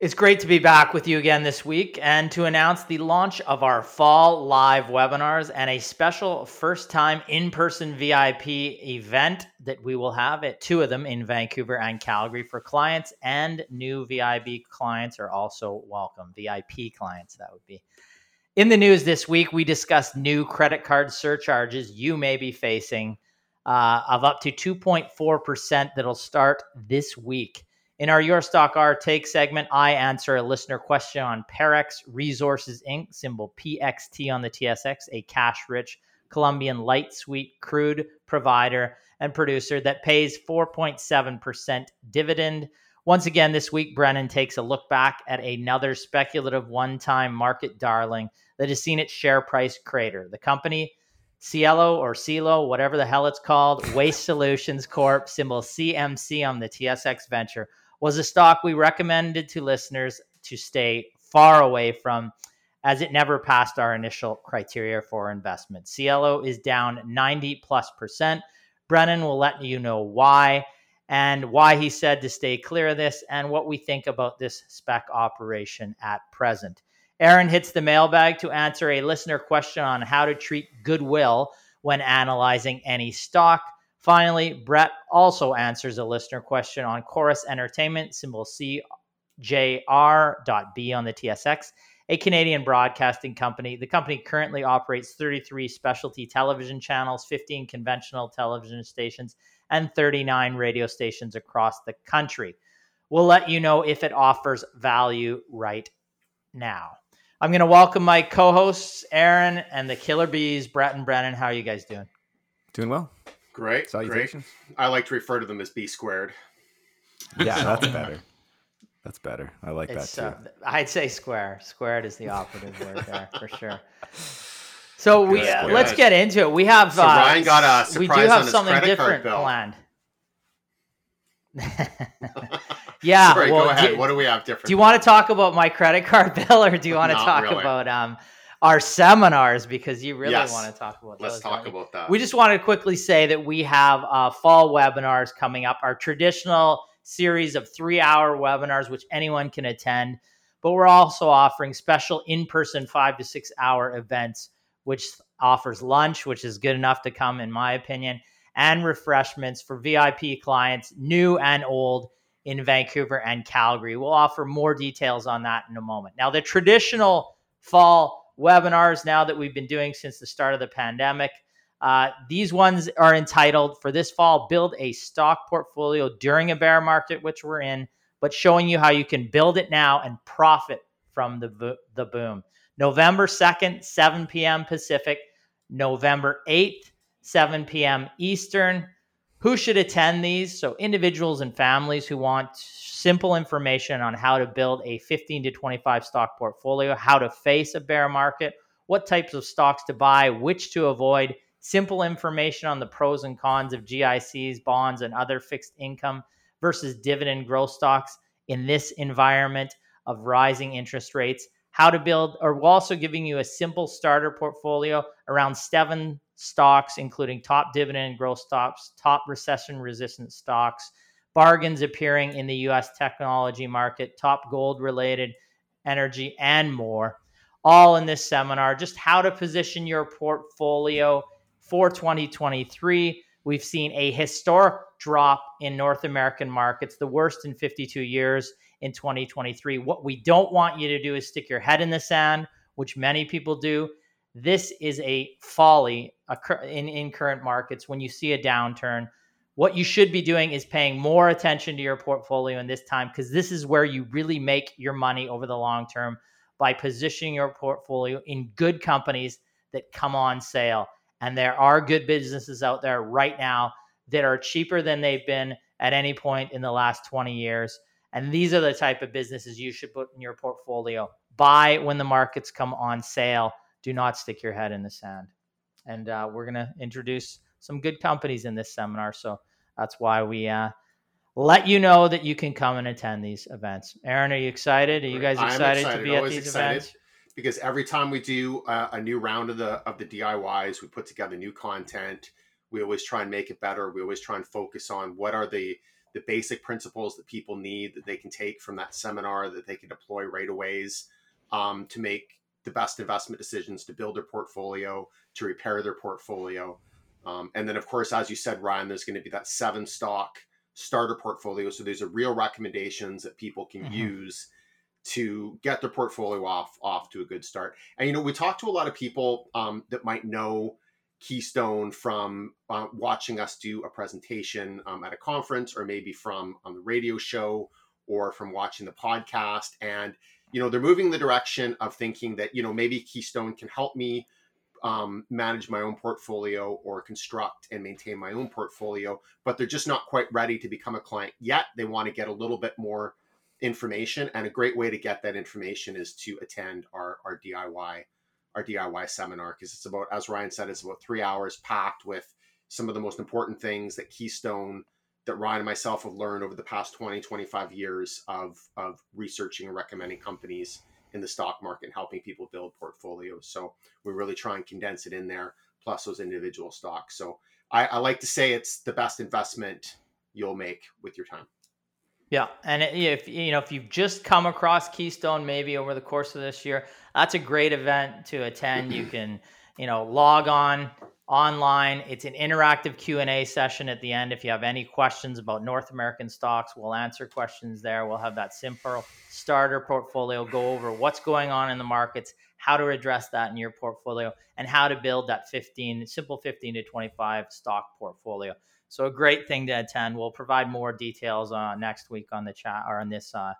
It's great to be back with you again this week and to announce the launch of our fall live webinars and a special first time in person VIP event that we will have at two of them in Vancouver and Calgary for clients and new VIP clients are also welcome. VIP clients, that would be. In the news this week, we discussed new credit card surcharges you may be facing uh, of up to 2.4% that'll start this week. In our Your Stock Our Take segment, I answer a listener question on Parex Resources Inc., symbol PXT on the TSX, a cash rich Colombian light sweet crude provider and producer that pays 4.7% dividend. Once again, this week, Brennan takes a look back at another speculative one time market darling that has seen its share price crater. The company, Cielo or Cielo, whatever the hell it's called, Waste Solutions Corp, symbol CMC on the TSX Venture was a stock we recommended to listeners to stay far away from as it never passed our initial criteria for investment. Cielo is down 90 plus percent. Brennan will let you know why and why he said to stay clear of this and what we think about this spec operation at present. Aaron hits the mailbag to answer a listener question on how to treat goodwill when analyzing any stock. Finally, Brett also answers a listener question on Corus Entertainment, symbol CJR.B on the TSX, a Canadian broadcasting company. The company currently operates 33 specialty television channels, 15 conventional television stations, and 39 radio stations across the country. We'll let you know if it offers value right now. I'm going to welcome my co hosts, Aaron and the Killer Bees, Brett and Brennan. How are you guys doing? Doing well. Great. Salutations. Great. I like to refer to them as B squared. Yeah, that's better. That's better. I like it's, that too. Uh, I'd say square. Squared is the operative word there for sure. So we uh, let's get into it. We have so uh, Ryan got a surprise we do have something different planned. yeah. Sorry, well, go ahead. Do, what do we have different? Do you want to talk about my credit card bill, or do you want to talk really. about um, our seminars because you really yes. want to talk about that. Let's talk about that. We just want to quickly say that we have uh, fall webinars coming up, our traditional series of three hour webinars, which anyone can attend. But we're also offering special in person five to six hour events, which offers lunch, which is good enough to come, in my opinion, and refreshments for VIP clients, new and old, in Vancouver and Calgary. We'll offer more details on that in a moment. Now, the traditional fall webinars now that we've been doing since the start of the pandemic. Uh, these ones are entitled for this fall Build a Stock Portfolio During a Bear Market, which we're in, but showing you how you can build it now and profit from the, the boom. November 2nd, 7 p.m. Pacific, November 8th, 7 p.m. Eastern. Who should attend these? So, individuals and families who want simple information on how to build a 15 to 25 stock portfolio, how to face a bear market, what types of stocks to buy, which to avoid, simple information on the pros and cons of GICs, bonds, and other fixed income versus dividend growth stocks in this environment of rising interest rates, how to build, or we're also giving you a simple starter portfolio around seven stocks, including top dividend growth stocks, top recession resistant stocks, bargains appearing in the US technology market, top gold related energy, and more. All in this seminar, just how to position your portfolio for 2023. We've seen a historic drop in North American markets, the worst in 52 years. in 2023. What we don't want you to do is stick your head in the sand, which many people do. This is a folly in, in current markets when you see a downturn. What you should be doing is paying more attention to your portfolio in this time because this is where you really make your money over the long term by positioning your portfolio in good companies that come on sale. And there are good businesses out there right now that are cheaper than they've been at any point in the last 20 years. And these are the type of businesses you should put in your portfolio. Buy when the markets come on sale. Do not stick your head in the sand. And uh, we're going to introduce some good companies in this seminar. So that's why we uh, let you know that you can come and attend these events. Aaron, are you excited? Are you guys excited, excited. to be Always at these excited. events? Because every time we do a, a new round of the of the DIYs, we put together new content we always try and make it better we always try and focus on what are the the basic principles that people need that they can take from that seminar that they can deploy right away um, to make the best investment decisions to build their portfolio to repair their portfolio. Um, and then of course as you said ryan there's going to be that seven stock starter portfolio. So there's a real recommendations that people can mm-hmm. use to get their portfolio off off to a good start. And you know we talk to a lot of people um, that might know keystone from uh, watching us do a presentation um, at a conference or maybe from on the radio show or from watching the podcast. And you know they're moving the direction of thinking that you know maybe keystone can help me um, manage my own portfolio or construct and maintain my own portfolio but they're just not quite ready to become a client yet. They want to get a little bit more information and a great way to get that information is to attend our, our diy our DIY seminar because it's about, as Ryan said, it's about three hours packed with some of the most important things that Keystone, that Ryan and myself have learned over the past 20, 25 years of, of researching and recommending companies in the stock market and helping people build portfolios. So we really try and condense it in there, plus those individual stocks. So I, I like to say it's the best investment you'll make with your time. Yeah, and if you know if you've just come across Keystone maybe over the course of this year, that's a great event to attend. You can you know log on online. It's an interactive Q and A session at the end. If you have any questions about North American stocks, we'll answer questions there. We'll have that simple starter portfolio go over what's going on in the markets, how to address that in your portfolio, and how to build that 15 simple 15 to 25 stock portfolio. So a great thing to attend. We'll provide more details uh, next week on the chat or on this uh,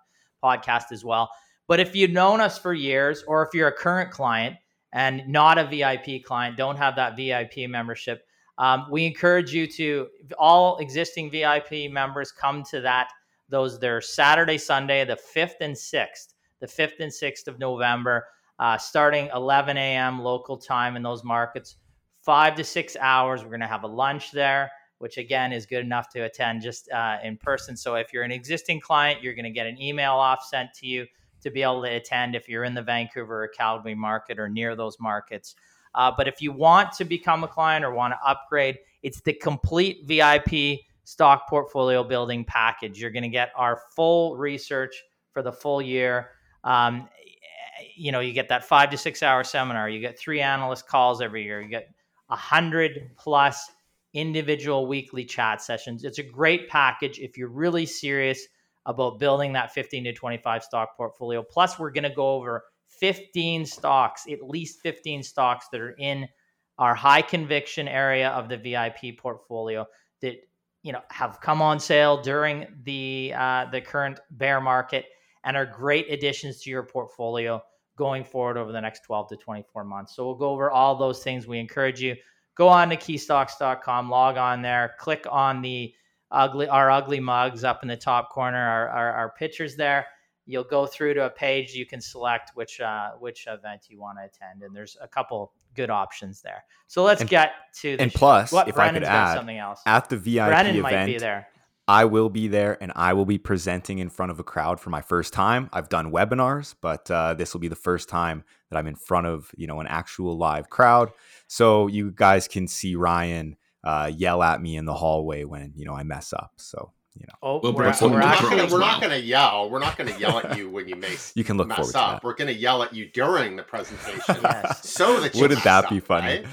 podcast as well. But if you've known us for years, or if you're a current client and not a VIP client, don't have that VIP membership, um, we encourage you to all existing VIP members come to that. Those they're Saturday, Sunday, the fifth and sixth, the fifth and sixth of November, uh, starting 11 a.m. local time in those markets, five to six hours. We're going to have a lunch there which again is good enough to attend just uh, in person. So if you're an existing client, you're going to get an email off sent to you to be able to attend if you're in the Vancouver or Calgary market or near those markets. Uh, but if you want to become a client or want to upgrade, it's the complete VIP stock portfolio building package. You're going to get our full research for the full year. Um, you know, you get that five to six hour seminar. You get three analyst calls every year. You get a hundred plus individual weekly chat sessions. It's a great package if you're really serious about building that 15 to 25 stock portfolio. Plus, we're going to go over 15 stocks, at least 15 stocks that are in our high conviction area of the VIP portfolio that you know have come on sale during the uh, the current bear market and are great additions to your portfolio going forward over the next 12 to 24 months. So we'll go over all those things. We encourage you go on to keystocks.com, log on there, click on the ugly our ugly mugs up in the top corner, our, our, our pictures there. You'll go through to a page you can select which uh, which event you want to attend, and there's a couple good options there. So let's and, get to the and plus, what, if Brandon's I could add something else at the VIP Brandon event, might be there. I will be there and I will be presenting in front of a crowd for my first time. I've done webinars, but uh, this will be the first time that I'm in front of you know an actual live crowd. So you guys can see Ryan uh, yell at me in the hallway when you know I mess up. So you know, oh, we're, we're, we're, not gonna, we're not going to yell. We're not going to yell at you when you mess. you can look mess up. We're going to yell at you during the presentation, yes. so that wouldn't that be funny? Right?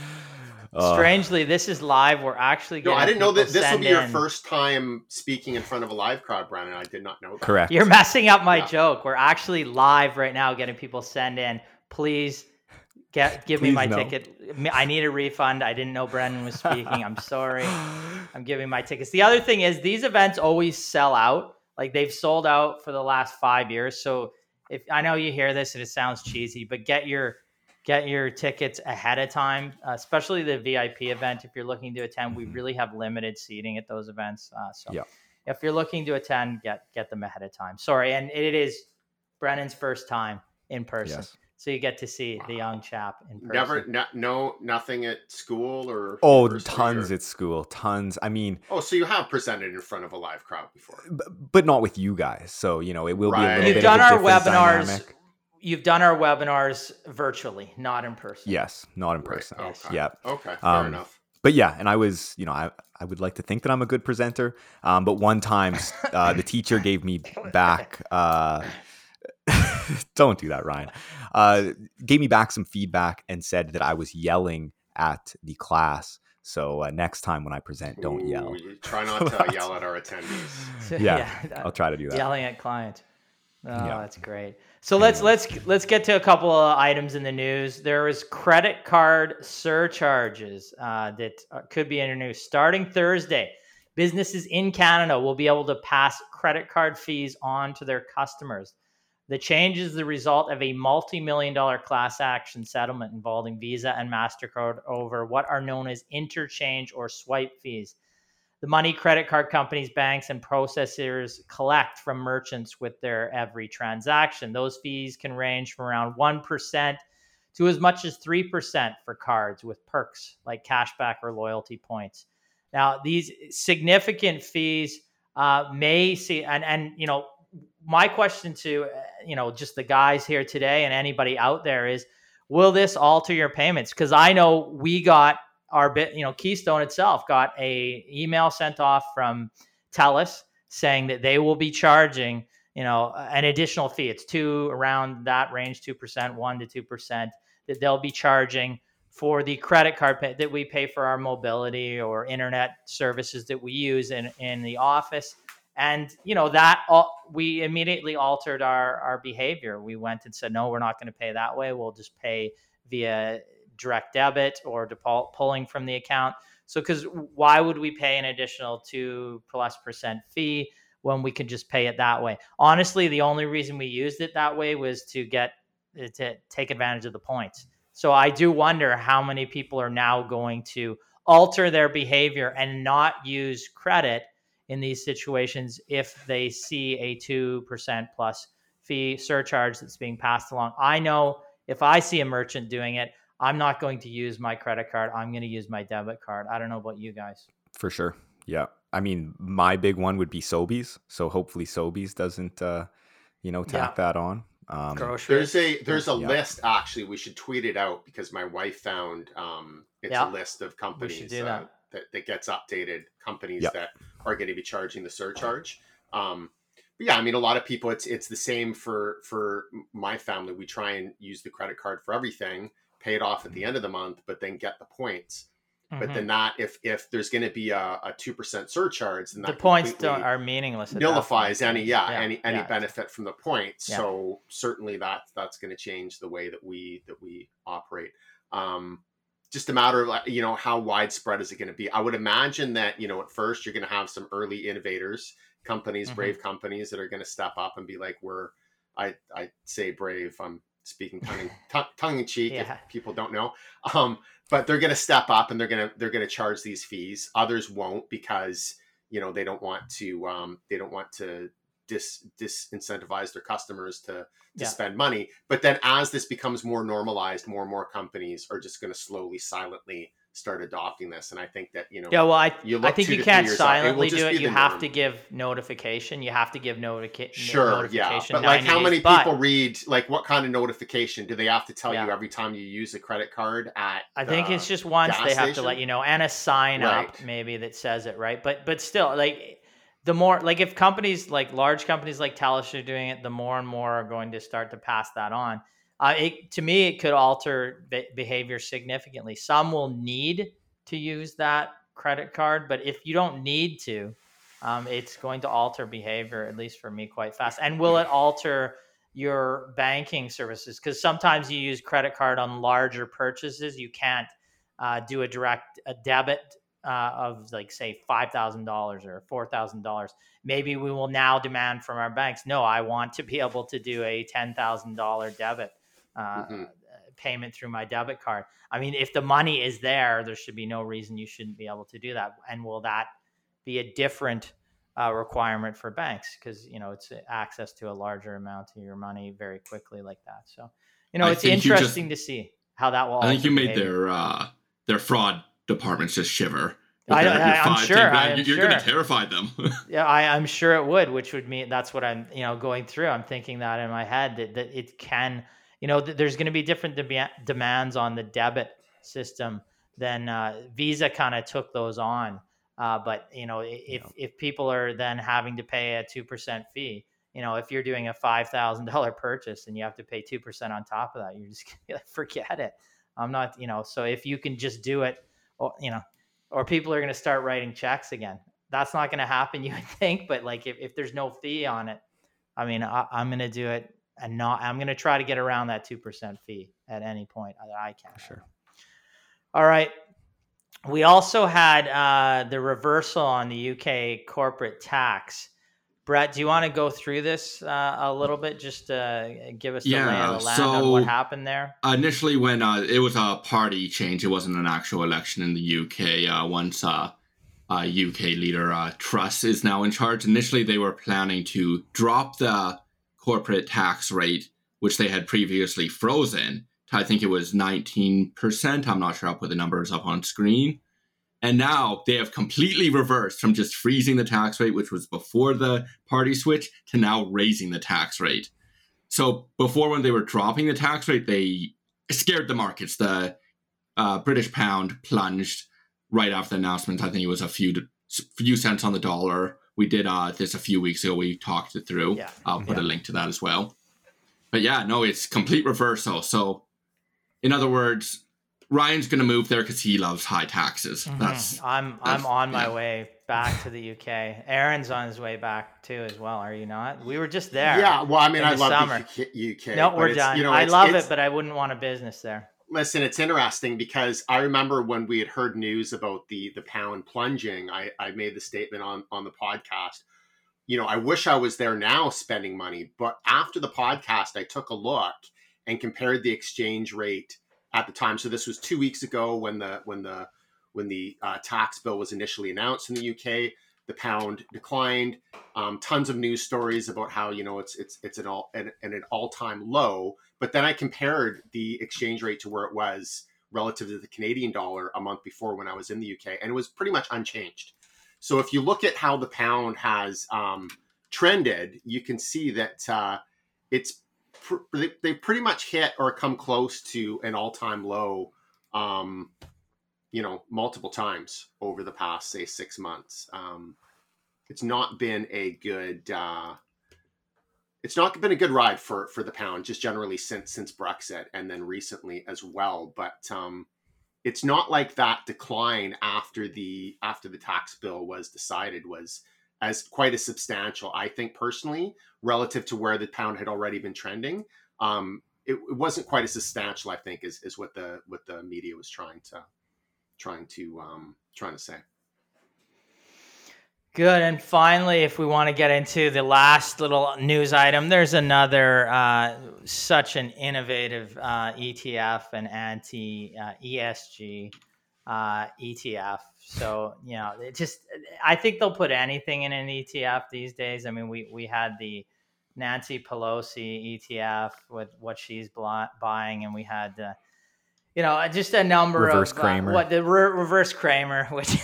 Uh, Strangely, this is live. We're actually no. I didn't know that this will be in. your first time speaking in front of a live crowd, Brandon. I did not know that. Correct. You're messing up my yeah. joke. We're actually live right now, getting people send in. Please get give Please me my no. ticket. I need a refund. I didn't know Brendan was speaking. I'm sorry. I'm giving my tickets. The other thing is these events always sell out. Like they've sold out for the last five years. So if I know you hear this and it sounds cheesy, but get your get your tickets ahead of time, uh, especially the VIP event. If you're looking to attend, we mm-hmm. really have limited seating at those events. Uh, so yeah. if you're looking to attend, get get them ahead of time. Sorry, and it is Brennan's first time in person. Yes. So you get to see the young chap in person. Never, no, no nothing at school or. Oh, tons or... at school, tons. I mean. Oh, so you have presented in front of a live crowd before, but, but not with you guys. So you know it will right. be a little You've bit. You've done our webinars. Dynamic you've done our webinars virtually, not in person. Yes, not in person. Right. Okay. Yeah. Okay. Fair um, enough. But yeah, and I was, you know, I, I would like to think that I'm a good presenter. Um, but one time, uh, the teacher gave me back. Uh, don't do that, Ryan. Uh, gave me back some feedback and said that I was yelling at the class. So uh, next time when I present, don't Ooh, yell. Try not to yell at our attendees. yeah, yeah, I'll try to do that. Yelling at clients. Oh, yeah. that's great. So let's let's let's get to a couple of items in the news. There is credit card surcharges uh, that uh, could be introduced starting Thursday. Businesses in Canada will be able to pass credit card fees on to their customers. The change is the result of a multi-million dollar class action settlement involving Visa and Mastercard over what are known as interchange or swipe fees the money credit card companies, banks, and processors collect from merchants with their every transaction. Those fees can range from around 1% to as much as 3% for cards with perks like cashback or loyalty points. Now, these significant fees uh, may see, and, and, you know, my question to, uh, you know, just the guys here today and anybody out there is, will this alter your payments? Because I know we got our bit, you know, Keystone itself got a email sent off from TELUS saying that they will be charging, you know, an additional fee. It's two around that range, two percent, one to two percent, that they'll be charging for the credit card pay, that we pay for our mobility or internet services that we use in in the office. And you know that we immediately altered our our behavior. We went and said, no, we're not going to pay that way. We'll just pay via direct debit or default pulling from the account. So, because why would we pay an additional two plus percent fee when we could just pay it that way? Honestly, the only reason we used it that way was to get to take advantage of the points. So, I do wonder how many people are now going to alter their behavior and not use credit in these situations if they see a 2% plus fee surcharge that's being passed along. I know if I see a merchant doing it, I'm not going to use my credit card. I'm going to use my debit card. I don't know about you guys. For sure. Yeah. I mean, my big one would be Sobeys. So hopefully Sobeys doesn't, uh, you know, tack yeah. that on. Um, there's a there's a yeah. list actually. We should tweet it out because my wife found um, it's yeah. a list of companies We should uh, that. That. that gets updated. Companies that are going to be charging the surcharge. Um, but yeah, I mean, a lot of people. It's it's the same for for my family. We try and use the credit card for everything pay it off at the end of the month, but then get the points. Mm-hmm. But then not if if there's going to be a a two percent surcharge, then the points don't are meaningless. Nullifies any yeah, yeah, any any yeah. benefit from the points. Yeah. So certainly that that's going to change the way that we that we operate. Um, just a matter of you know how widespread is it going to be? I would imagine that you know at first you're going to have some early innovators, companies, mm-hmm. brave companies that are going to step up and be like, we're I I say brave. I'm speaking tongue in, tongue in cheek yeah. if people don't know um, but they're going to step up and they're going to they're going to charge these fees others won't because you know they don't want to um, they don't want to dis disincentivize their customers to to yeah. spend money but then as this becomes more normalized more and more companies are just going to slowly silently start adopting this. And I think that you know, yeah, well, I I think you can't silently do it. You have norm. to give notification. You have to give notica- sure, notification. Yeah, but like, how many people read? Like, what kind of notification do they have to tell yeah. you every time you use a credit card at? I think it's just once they have station? to let you know, and a sign right. up maybe that says it, right? But but still, like the more like if companies like large companies like TELUS are doing it, the more and more are going to start to pass that on. uh, it, to me, it could alter be- behavior significantly. Some will need to use that credit card, but if you don't need to, um, it's going to alter behavior, at least for me, quite fast. And will it alter your banking services? Because sometimes you use credit card on larger purchases. You can't uh, do a direct a debit uh, of like say five thousand dollars or four thousand dollars. Maybe we will now demand from our banks. No, I want to be able to do a ten thousand dollar debit uh, mm-hmm. payment through my debit card. I mean, if the money is there, there should be no reason you shouldn't be able to do that. And will that be a different uh, requirement for banks? Because you know it's access to a larger amount of your money very quickly like that. So you know I it's interesting just, to see how that will. I think you made their uh, their fraud departments just shiver. I, am sure. I am you're sure. going to terrify them. yeah, I, am sure it would, which would mean that's what I'm, you know, going through. I'm thinking that in my head that, that it can you know, th- there's going to be different de- demands on the debit system than uh, Visa kind of took those on. Uh, but you know, if yeah. if people are then having to pay a two percent fee, you know, if you're doing a five thousand dollar purchase and you have to pay two percent on top of that, you're just gonna forget it. I'm not, you know, so if you can just do it, or you know, or people are going to start writing checks again. That's not going to happen, you would think. But like, if, if there's no fee on it, I mean, I, I'm going to do it and not I'm going to try to get around that 2% fee at any point that I can. Sure. All right. We also had uh, the reversal on the UK corporate tax. Brett, do you want to go through this uh, a little bit? Just to give us the yeah, lay of the land so on what happened there. Initially, when uh, it was a party change, it wasn't an actual election in the UK. Uh, once UK uh, leader uh, Truss is now in charge, initially they were planning to drop the corporate tax rate, which they had previously frozen. I think it was 19%. I'm not sure I'll put the numbers up on screen. And now they have completely reversed from just freezing the tax rate, which was before the party switch, to now raising the tax rate. So before, when they were dropping the tax rate, they scared the markets. The uh, British pound plunged right after the announcement. I think it was a few few cents on the dollar we did uh, this a few weeks ago. We talked it through. Yeah. I'll put yeah. a link to that as well. But yeah, no, it's complete reversal. So, in other words, Ryan's going to move there because he loves high taxes. Mm-hmm. That's I'm that's, I'm on my yeah. way back to the UK. Aaron's on his way back too as well. Are you not? We were just there. Yeah. Well, I mean, I love summer. the UK. No, we're done. You know, I love it, but I wouldn't want a business there listen, it's interesting because I remember when we had heard news about the the pound plunging, I, I made the statement on on the podcast. You know, I wish I was there now spending money, but after the podcast, I took a look and compared the exchange rate at the time. So this was two weeks ago when the when the when the uh, tax bill was initially announced in the UK. The pound declined. Um, tons of news stories about how you know it's it's it's an all an, an all time low but then I compared the exchange rate to where it was relative to the Canadian dollar a month before when I was in the UK, and it was pretty much unchanged. So if you look at how the pound has um, trended, you can see that uh, it's they pretty much hit or come close to an all-time low. Um, you know, multiple times over the past say six months. Um, it's not been a good uh, it's not been a good ride for for the pound just generally since since Brexit and then recently as well. But um, it's not like that decline after the after the tax bill was decided was as quite as substantial. I think personally, relative to where the pound had already been trending, um, it, it, wasn't quite as substantial. I think is is what the what the media was trying to trying to um, trying to say. Good. And finally, if we want to get into the last little news item, there's another uh, such an innovative uh, ETF and anti uh, ESG uh, ETF. So, you know, it just, I think they'll put anything in an ETF these days. I mean, we, we had the Nancy Pelosi ETF with what she's buying, and we had, uh, you know, just a number reverse of uh, Cramer. what the re- reverse Cramer, which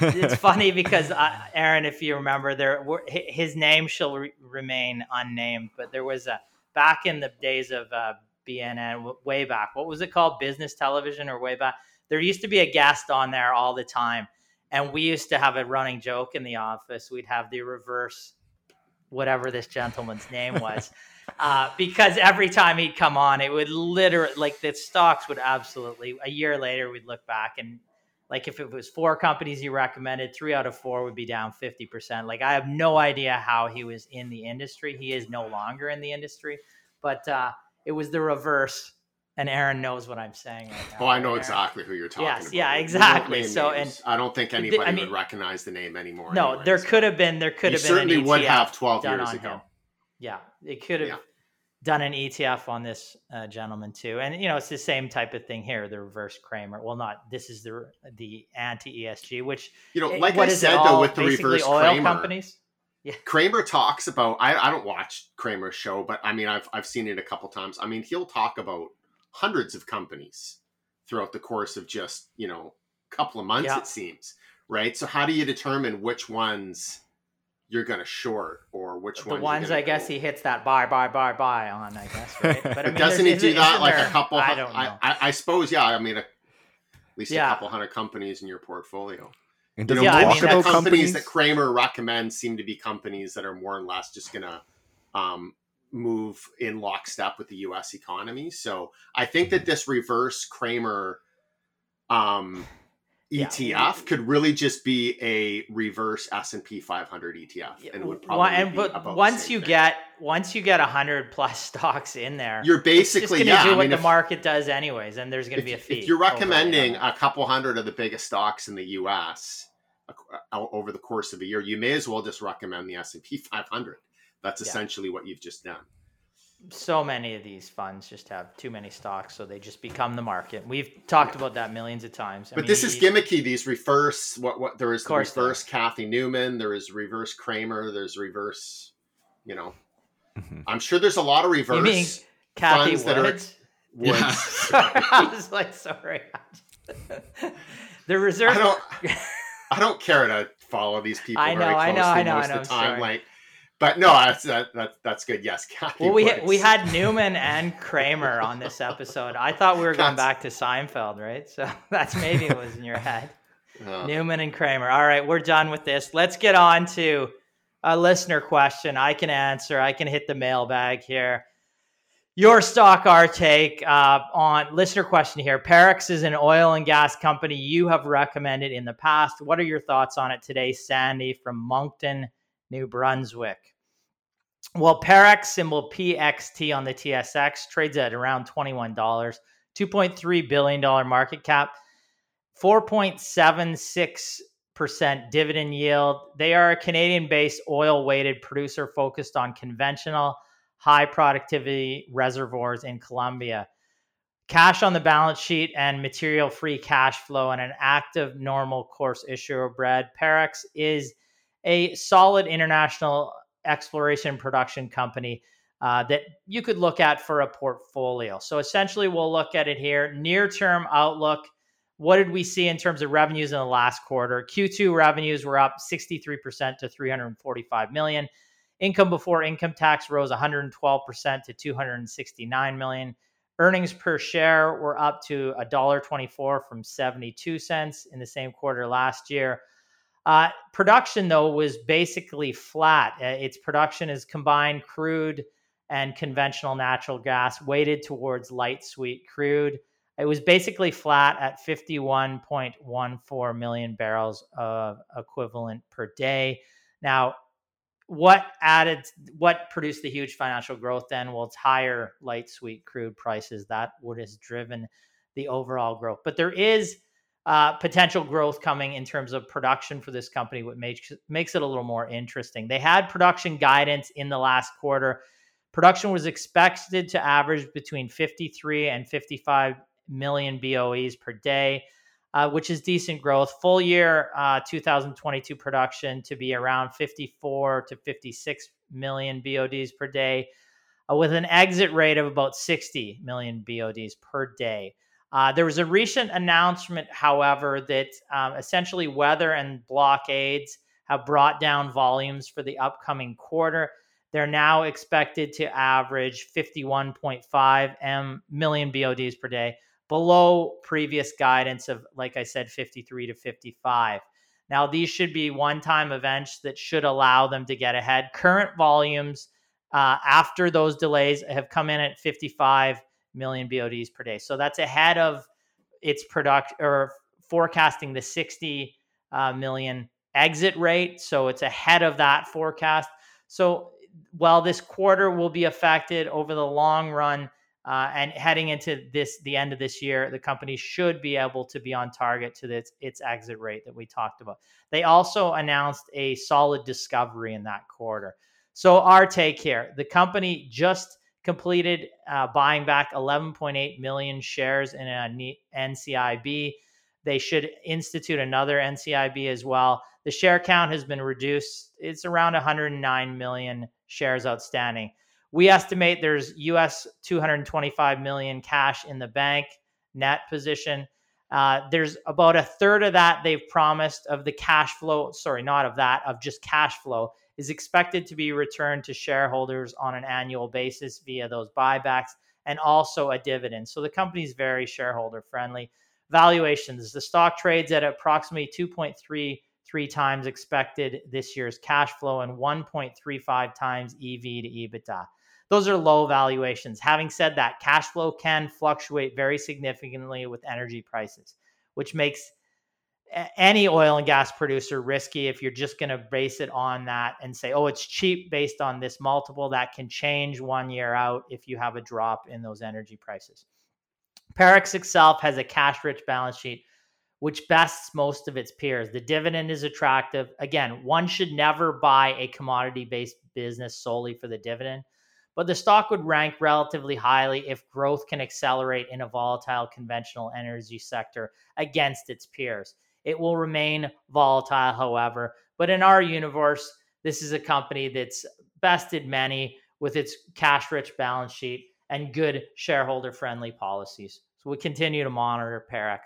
it's funny because uh, Aaron, if you remember, there his name shall re- remain unnamed, but there was a back in the days of uh, BNN, way back. What was it called? Business television or way back? There used to be a guest on there all the time, and we used to have a running joke in the office. We'd have the reverse whatever this gentleman's name was. uh, because every time he'd come on, it would literally like the stocks would absolutely. A year later, we'd look back and like if it was four companies he recommended, three out of four would be down fifty percent. Like I have no idea how he was in the industry. He is no longer in the industry, but uh, it was the reverse. And Aaron knows what I'm saying right now. Oh, I know Aaron. exactly who you're talking yes, about. Yeah, exactly. So, names. and I don't think anybody I mean, would recognize the name anymore. No, anyways. there could have been. There could have been. Certainly would have 12 years ago. Him. Yeah, it could have. Yeah done an ETF on this uh, gentleman too, and you know it's the same type of thing here. The reverse Cramer. Well, not this is the the anti ESG, which you know, like I said though, with the reverse oil Cramer, companies. Yeah. Cramer talks about. I, I don't watch Cramer's show, but I mean, I've I've seen it a couple times. I mean, he'll talk about hundreds of companies throughout the course of just you know a couple of months. Yeah. It seems right. So how do you determine which ones? you're going to short or which ones? the ones I guess he hits that buy buy buy buy on I guess right but I mean, doesn't he do that like there, a couple I don't know I, I, I suppose yeah I mean a, at least yeah. a couple hundred companies in your portfolio and you know, yeah, most I mean, of the companies, companies that Cramer recommends seem to be companies that are more or less just going to um, move in lockstep with the U.S. economy. So I think that this reverse Cramer um, ETF yeah. could really just be a reverse S and P 500 ETF, and would probably and, but once you thing. get once you get hundred plus stocks in there, you're basically going to yeah, do I what mean, the if, market does anyways, and there's going to be a fee. If you're recommending a couple hundred of the biggest stocks in the U.S. over the course of a year, you may as well just recommend the S and P 500. That's essentially yeah. what you've just done so many of these funds just have too many stocks, so they just become the market. We've talked about that millions of times. I but mean, this is gimmicky. These reverse what what there is the reverse Cathy Newman, there is reverse Cramer, there's reverse, you know. Mm-hmm. I'm sure there's a lot of reverse. You mean Cathie Woods? That are, Woods. Yeah. sorry, I was like, sorry. the reserve. I don't. I don't care to follow these people. I know. I know. I know. I know. Most of the time, like but no, that's that, that, that's good. Yes, Cathie well, we Woods. we had Newman and Kramer on this episode. I thought we were going back to Seinfeld, right? So that's maybe it was in your head. Uh, Newman and Kramer. All right, we're done with this. Let's get on to a listener question. I can answer. I can hit the mailbag here. Your stock, our take uh, on listener question here. Parex is an oil and gas company you have recommended in the past. What are your thoughts on it today, Sandy from Moncton? New Brunswick. Well, Parex symbol PXT on the TSX trades at around $21, $2.3 billion market cap, 4.76% dividend yield. They are a Canadian based oil weighted producer focused on conventional high productivity reservoirs in Colombia. Cash on the balance sheet and material free cash flow and an active normal course issuer bread. Parex is a solid international exploration production company uh, that you could look at for a portfolio. So essentially, we'll look at it here. Near term outlook. What did we see in terms of revenues in the last quarter? Q2 revenues were up 63% to 345 million. Income before income tax rose 112% to 269 million. Earnings per share were up to $1.24 from 72 cents in the same quarter last year. Uh, production, though, was basically flat. Uh, its production is combined crude and conventional natural gas, weighted towards light sweet crude. It was basically flat at 51.14 million barrels of equivalent per day. Now, what added, what produced the huge financial growth then? Well, it's higher light sweet crude prices. That would has driven the overall growth. But there is uh, potential growth coming in terms of production for this company, what makes makes it a little more interesting. They had production guidance in the last quarter. Production was expected to average between 53 and 55 million BOEs per day, uh, which is decent growth. Full year uh, 2022 production to be around 54 to 56 million BODs per day, uh, with an exit rate of about 60 million BODs per day. Uh, there was a recent announcement, however, that um, essentially weather and blockades have brought down volumes for the upcoming quarter. They're now expected to average 51.5 M million BODs per day, below previous guidance of, like I said, 53 to 55. Now, these should be one time events that should allow them to get ahead. Current volumes uh, after those delays have come in at 55 million BODs per day. So that's ahead of its product or forecasting the 60 uh, million exit rate. So it's ahead of that forecast. So while this quarter will be affected over the long run, uh, and heading into this the end of this year, the company should be able to be on target to its its exit rate that we talked about. They also announced a solid discovery in that quarter. So our take here, the company just completed uh, buying back 11.8 million shares in a NCIB. They should institute another NCIB as well. The share count has been reduced. It's around 109 million shares outstanding. We estimate there's US 225 million cash in the bank net position. Uh, there's about a third of that they've promised of the cash flow. Sorry, not of that, of just cash flow is expected to be returned to shareholders on an annual basis via those buybacks and also a dividend. So the company is very shareholder friendly. Valuations the stock trades at approximately 2.33 times expected this year's cash flow and 1.35 times EV to EBITDA. Those are low valuations. Having said that, cash flow can fluctuate very significantly with energy prices, which makes any oil and gas producer risky if you're just going to base it on that and say, oh, it's cheap based on this multiple. That can change one year out if you have a drop in those energy prices. Parex itself has a cash rich balance sheet, which bests most of its peers. The dividend is attractive. Again, one should never buy a commodity based business solely for the dividend, but the stock would rank relatively highly if growth can accelerate in a volatile conventional energy sector against its peers. It will remain volatile, however. But in our universe, this is a company that's bested many with its cash rich balance sheet and good shareholder friendly policies. So we continue to monitor Parex.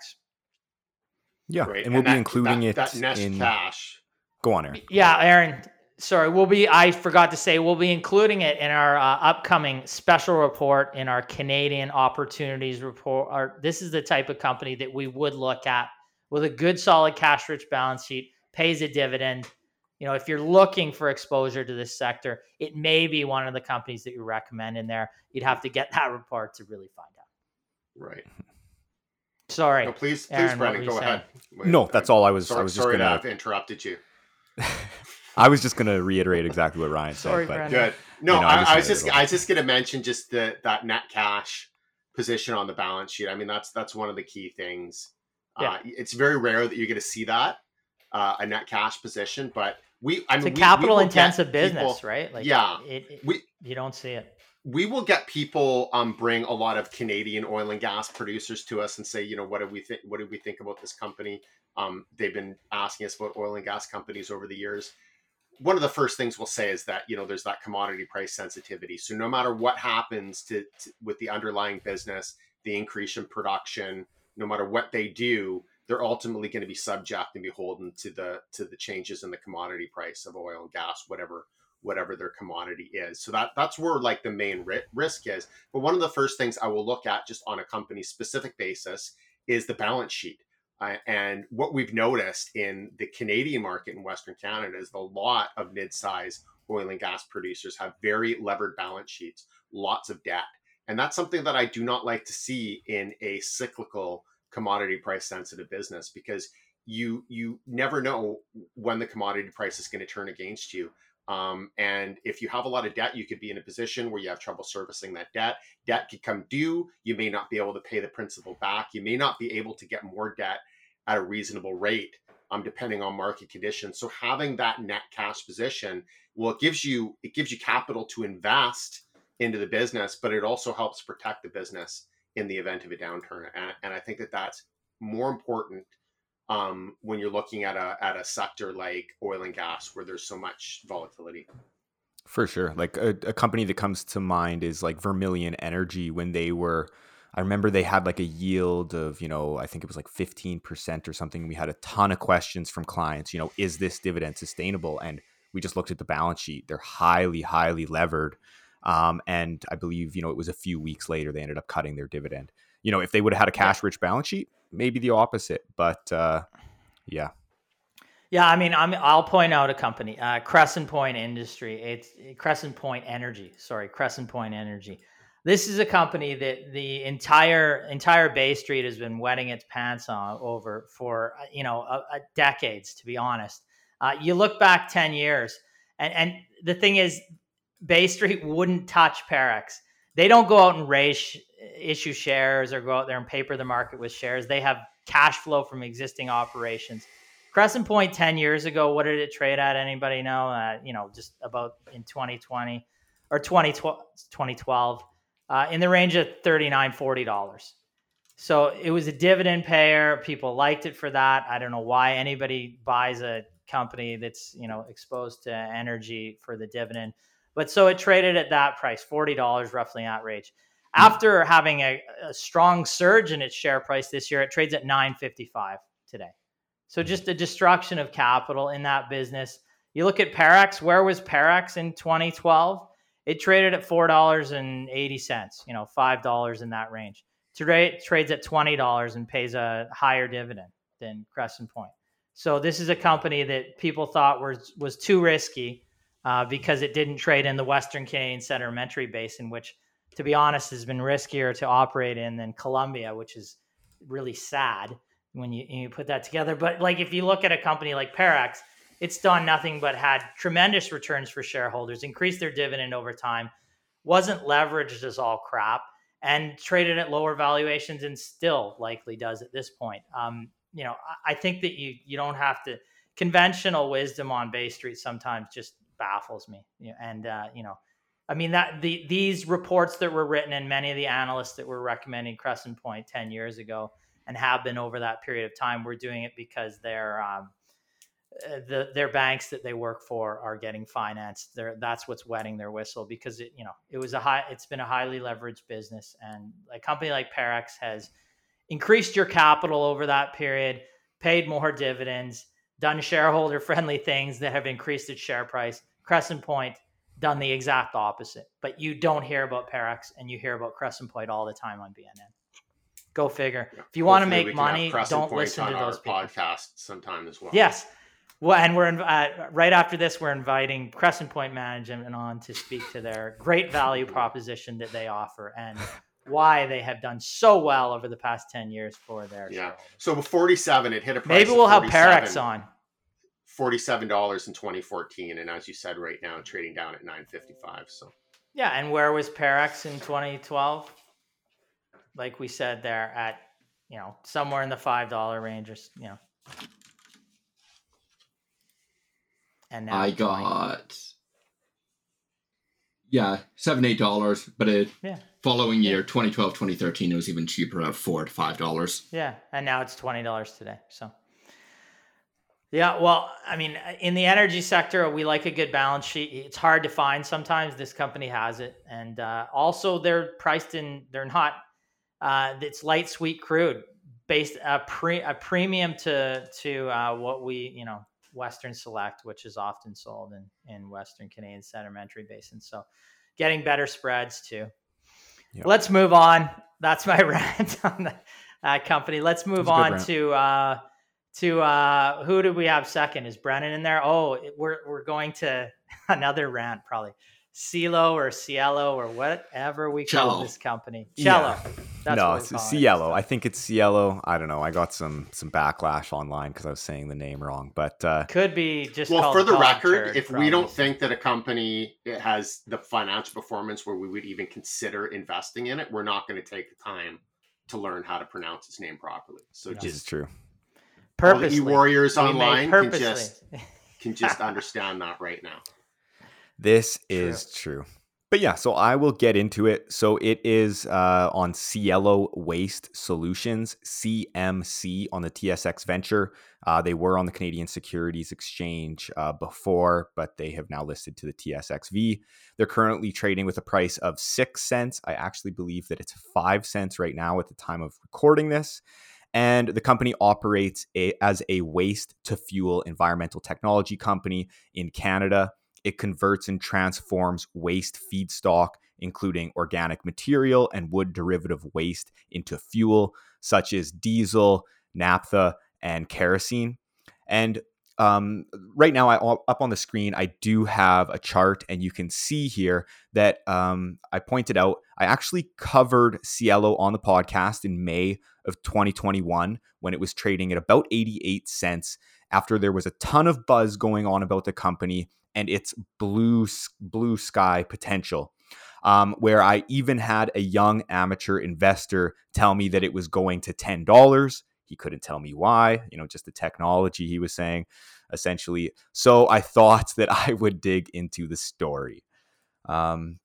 Yeah, Great. and we'll and be that, including that, it that in cash. Go on, Aaron. Yeah, Aaron. Sorry, we'll be. I forgot to say we'll be including it in our uh, upcoming special report in our Canadian opportunities report. Our, this is the type of company that we would look at with a good, solid cash rich balance sheet, pays a dividend. You know, if you're looking for exposure to this sector, it may be one of the companies that you recommend in there. You'd have to get that report to really find out. Right. Sorry. No, please, please, Aaron, Brendan, go ahead. Wait, no, that's all I was. Sorry, I was just sorry gonna... to have interrupted you. I was just gonna reiterate exactly what Ryan sorry, said. But, Good. No, you know, I, I, I was just I was just gonna mention just the that net cash position on the balance sheet. I mean, that's that's one of the key things yeah. Uh, it's very rare that you're going to see that uh, a net cash position, but we I mean, it's a capital intensive business, people, right? Like yeah, it, it, we you don't see it. We will get people um, bring a lot of Canadian oil and gas producers to us and say, you know, what do we think? What do we think about this company? Um, they've been asking us about oil and gas companies over the years. One of the first things we'll say is that you know there's that commodity price sensitivity. So no matter what happens to, to with the underlying business, the increase in production, no matter what they do, they're ultimately going to be subject and beholden to the to the changes in the commodity price of oil and gas, whatever whatever their commodity is. So that that's where like the main ri- risk is. But one of the first things I will look at just on a company specific basis is the balance sheet. Uh, and what we've noticed in the Canadian market in Western Canada is a lot of mid-size oil and gas producers have very levered balance sheets, lots of debt. And that's something that I do not like to see in a cyclical commodity price sensitive business because you you never know when the commodity price is going to turn against you. Um, and if you have a lot of debt, you could be in a position where you have trouble servicing that debt. Debt could come due. You may not be able to pay the principal back. You may not be able to get more debt at a reasonable rate, um, depending on market conditions. So having that net cash position, well, it gives you it gives you capital to invest into the business, but it also helps protect the business in the event of a downturn. And, and I think that that's more important um, when you're looking at a at a sector like oil and gas where there's so much volatility. For sure, like a, a company that comes to mind is like Vermilion Energy when they were. I remember they had like a yield of, you know, I think it was like 15% or something. We had a ton of questions from clients, you know, is this dividend sustainable? And we just looked at the balance sheet. They're highly, highly levered. Um, and I believe, you know, it was a few weeks later they ended up cutting their dividend. You know, if they would have had a cash rich balance sheet, maybe the opposite. But uh, yeah. Yeah, I mean, I'm, I'll point out a company, uh, Crescent Point Industry. It's Crescent Point Energy. Sorry, Crescent Point Energy. This is a company that the entire entire Bay Street has been wetting its pants on over for uh, you know a, a decades. To be honest, uh, you look back ten years, and and the thing is, Bay Street wouldn't touch Parex. They don't go out and raise issue shares or go out there and paper the market with shares. They have cash flow from existing operations. Crescent Point 10 years ago, what did it trade at? Anybody know? Uh, you know, just about in 2020 or 2012, 2012 uh, in the range of $39, $40. So it was a dividend payer. People liked it for that. I don't know why anybody buys a company that's, you know, exposed to energy for the dividend. But so it traded at that price, $40 roughly that range. Hmm. After having a, a strong surge in its share price this year, it trades at 955 today. So hmm. just a destruction of capital in that business. You look at Parex. Where was Parex in 2012? It traded at four dollars and eighty cents. You know, five dollars in that range. Today it trades at twenty dollars and pays a higher dividend than Crescent Point. So this is a company that people thought was was too risky uh, because it didn't trade in the Western Canadian Sedimentary Basin, which, to be honest, has been riskier to operate in than Colombia, which is really sad when you, you put that together. But like if you look at a company like Parex, it's done nothing but had tremendous returns for shareholders, increased their dividend over time, wasn't leveraged as all crap, and traded at lower valuations, and still likely does at this point. Um, you know, I think that you you don't have to conventional wisdom on Bay Street sometimes just baffles me. And uh, you know, I mean that the these reports that were written and many of the analysts that were recommending Crescent Point ten years ago and have been over that period of time. We're doing it because they're um, uh, the their banks that they work for are getting financed. They're, that's what's wetting their whistle because it you know it was a high it's been a highly leveraged business and a company like Parex has increased your capital over that period, paid more dividends, done shareholder friendly things that have increased its share price. Crescent Point done the exact opposite, but you don't hear about Parex and you hear about Crescent Point all the time on BNN. Go figure. If you want to make money, don't listen to those podcasts sometime as well. Yes. Well, and we're uh, right after this, we're inviting Crescent Point Management on to speak to their great value proposition that they offer and why they have done so well over the past 10 years for their yeah so 47 it hit a price maybe we'll have Parex on $47 in 2014 and as you said right now trading down at 955 so. Yeah and where was Parex in 2012 like we said there at you know somewhere in the five dollar range or you know. And now i got yeah seven eight dollars but it yeah. following year yeah. 2012 2013 it was even cheaper at four to five dollars. Yeah and now it's twenty dollars today so yeah, well, I mean, in the energy sector, we like a good balance sheet. It's hard to find sometimes. This company has it, and uh, also they're priced in. They're not uh, it's light sweet crude based a pre a premium to to uh, what we you know Western Select, which is often sold in in Western Canadian Sedimentary Basin. So getting better spreads too. Yep. Let's move on. That's my rant on the uh, company. Let's move on to uh, to uh, who do we have second? Is Brennan in there? Oh, we're we're going to another rant probably. Cielo or Cielo or whatever we Cello. call this company. Cello. Yeah. no, it's Cielo. It. I think it's Cielo. I don't know. I got some some backlash online because I was saying the name wrong, but uh, could be just. Well, for the record, if we don't think that a company has the financial performance where we would even consider investing in it, we're not going to take the time to learn how to pronounce its name properly. So this just true. Purposely, all the warriors online can just can just understand that right now. This is true. true. But yeah, so I will get into it. So it is uh, on Cielo Waste Solutions, CMC, on the TSX Venture. Uh, they were on the Canadian Securities Exchange uh, before, but they have now listed to the TSXV. They're currently trading with a price of six cents. I actually believe that it's five cents right now at the time of recording this. And the company operates a, as a waste to fuel environmental technology company in Canada. It converts and transforms waste feedstock, including organic material and wood derivative waste, into fuel, such as diesel, naphtha, and kerosene. And um, right now, I up on the screen, I do have a chart, and you can see here that um, I pointed out I actually covered Cielo on the podcast in May of 2021 when it was trading at about 88 cents after there was a ton of buzz going on about the company and its blue blue sky potential. Um, where I even had a young amateur investor tell me that it was going to ten dollars. He couldn't tell me why, you know, just the technology he was saying, essentially. So I thought that I would dig into the story. Um,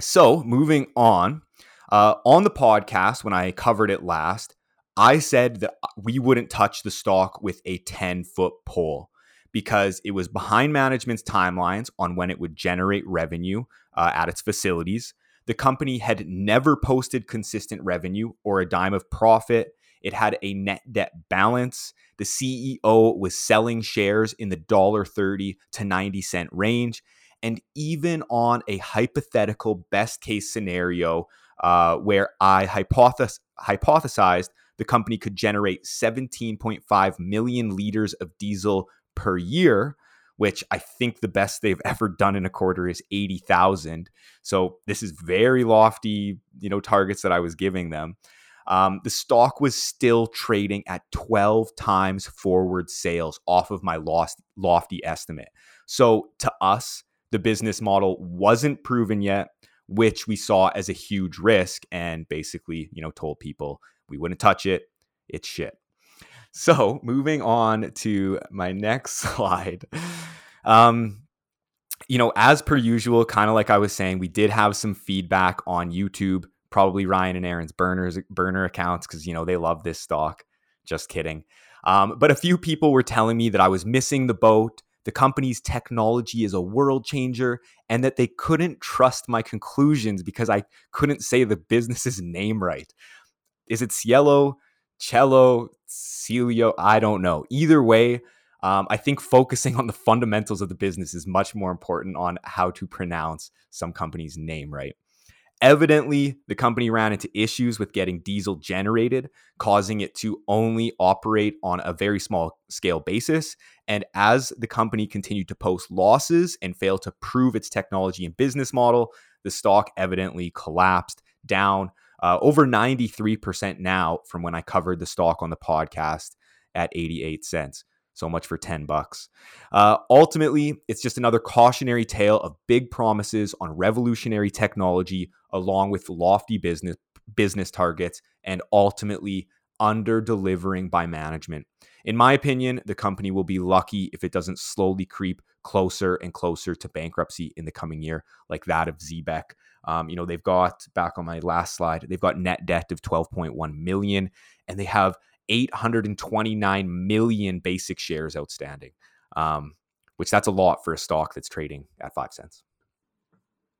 so moving on, uh, on the podcast when I covered it last, I said that we wouldn't touch the stock with a 10 foot pole because it was behind management's timelines on when it would generate revenue uh, at its facilities. The company had never posted consistent revenue or a dime of profit. It had a net debt balance. The CEO was selling shares in the $1.30 to 90 cent range. And even on a hypothetical best case scenario uh, where I hypothes- hypothesized the company could generate 17.5 million liters of diesel per year, which I think the best they've ever done in a quarter is 80,000. So this is very lofty, you know, targets that I was giving them. Um, the stock was still trading at 12 times forward sales off of my lost, lofty estimate. So to us, the business model wasn't proven yet, which we saw as a huge risk and basically, you know, told people we wouldn't touch it. It's shit. So moving on to my next slide. Um, you know, as per usual, kind of like I was saying, we did have some feedback on YouTube, probably Ryan and Aaron's burners burner accounts because you know they love this stock. Just kidding. Um, but a few people were telling me that I was missing the boat. The company's technology is a world changer, and that they couldn't trust my conclusions because I couldn't say the business's name right. Is it Cielo, Cello, Celio? I don't know. Either way, um, I think focusing on the fundamentals of the business is much more important on how to pronounce some company's name right. Evidently, the company ran into issues with getting diesel generated, causing it to only operate on a very small scale basis. And as the company continued to post losses and fail to prove its technology and business model, the stock evidently collapsed down uh, over 93% now from when I covered the stock on the podcast at 88 cents. So much for 10 bucks. Uh, ultimately, it's just another cautionary tale of big promises on revolutionary technology along with lofty business business targets and ultimately under delivering by management. In my opinion, the company will be lucky if it doesn't slowly creep closer and closer to bankruptcy in the coming year, like that of Xebec. Um, you know, they've got back on my last slide, they've got net debt of 12.1 million, and they have 829 million basic shares outstanding, um, which that's a lot for a stock that's trading at five cents.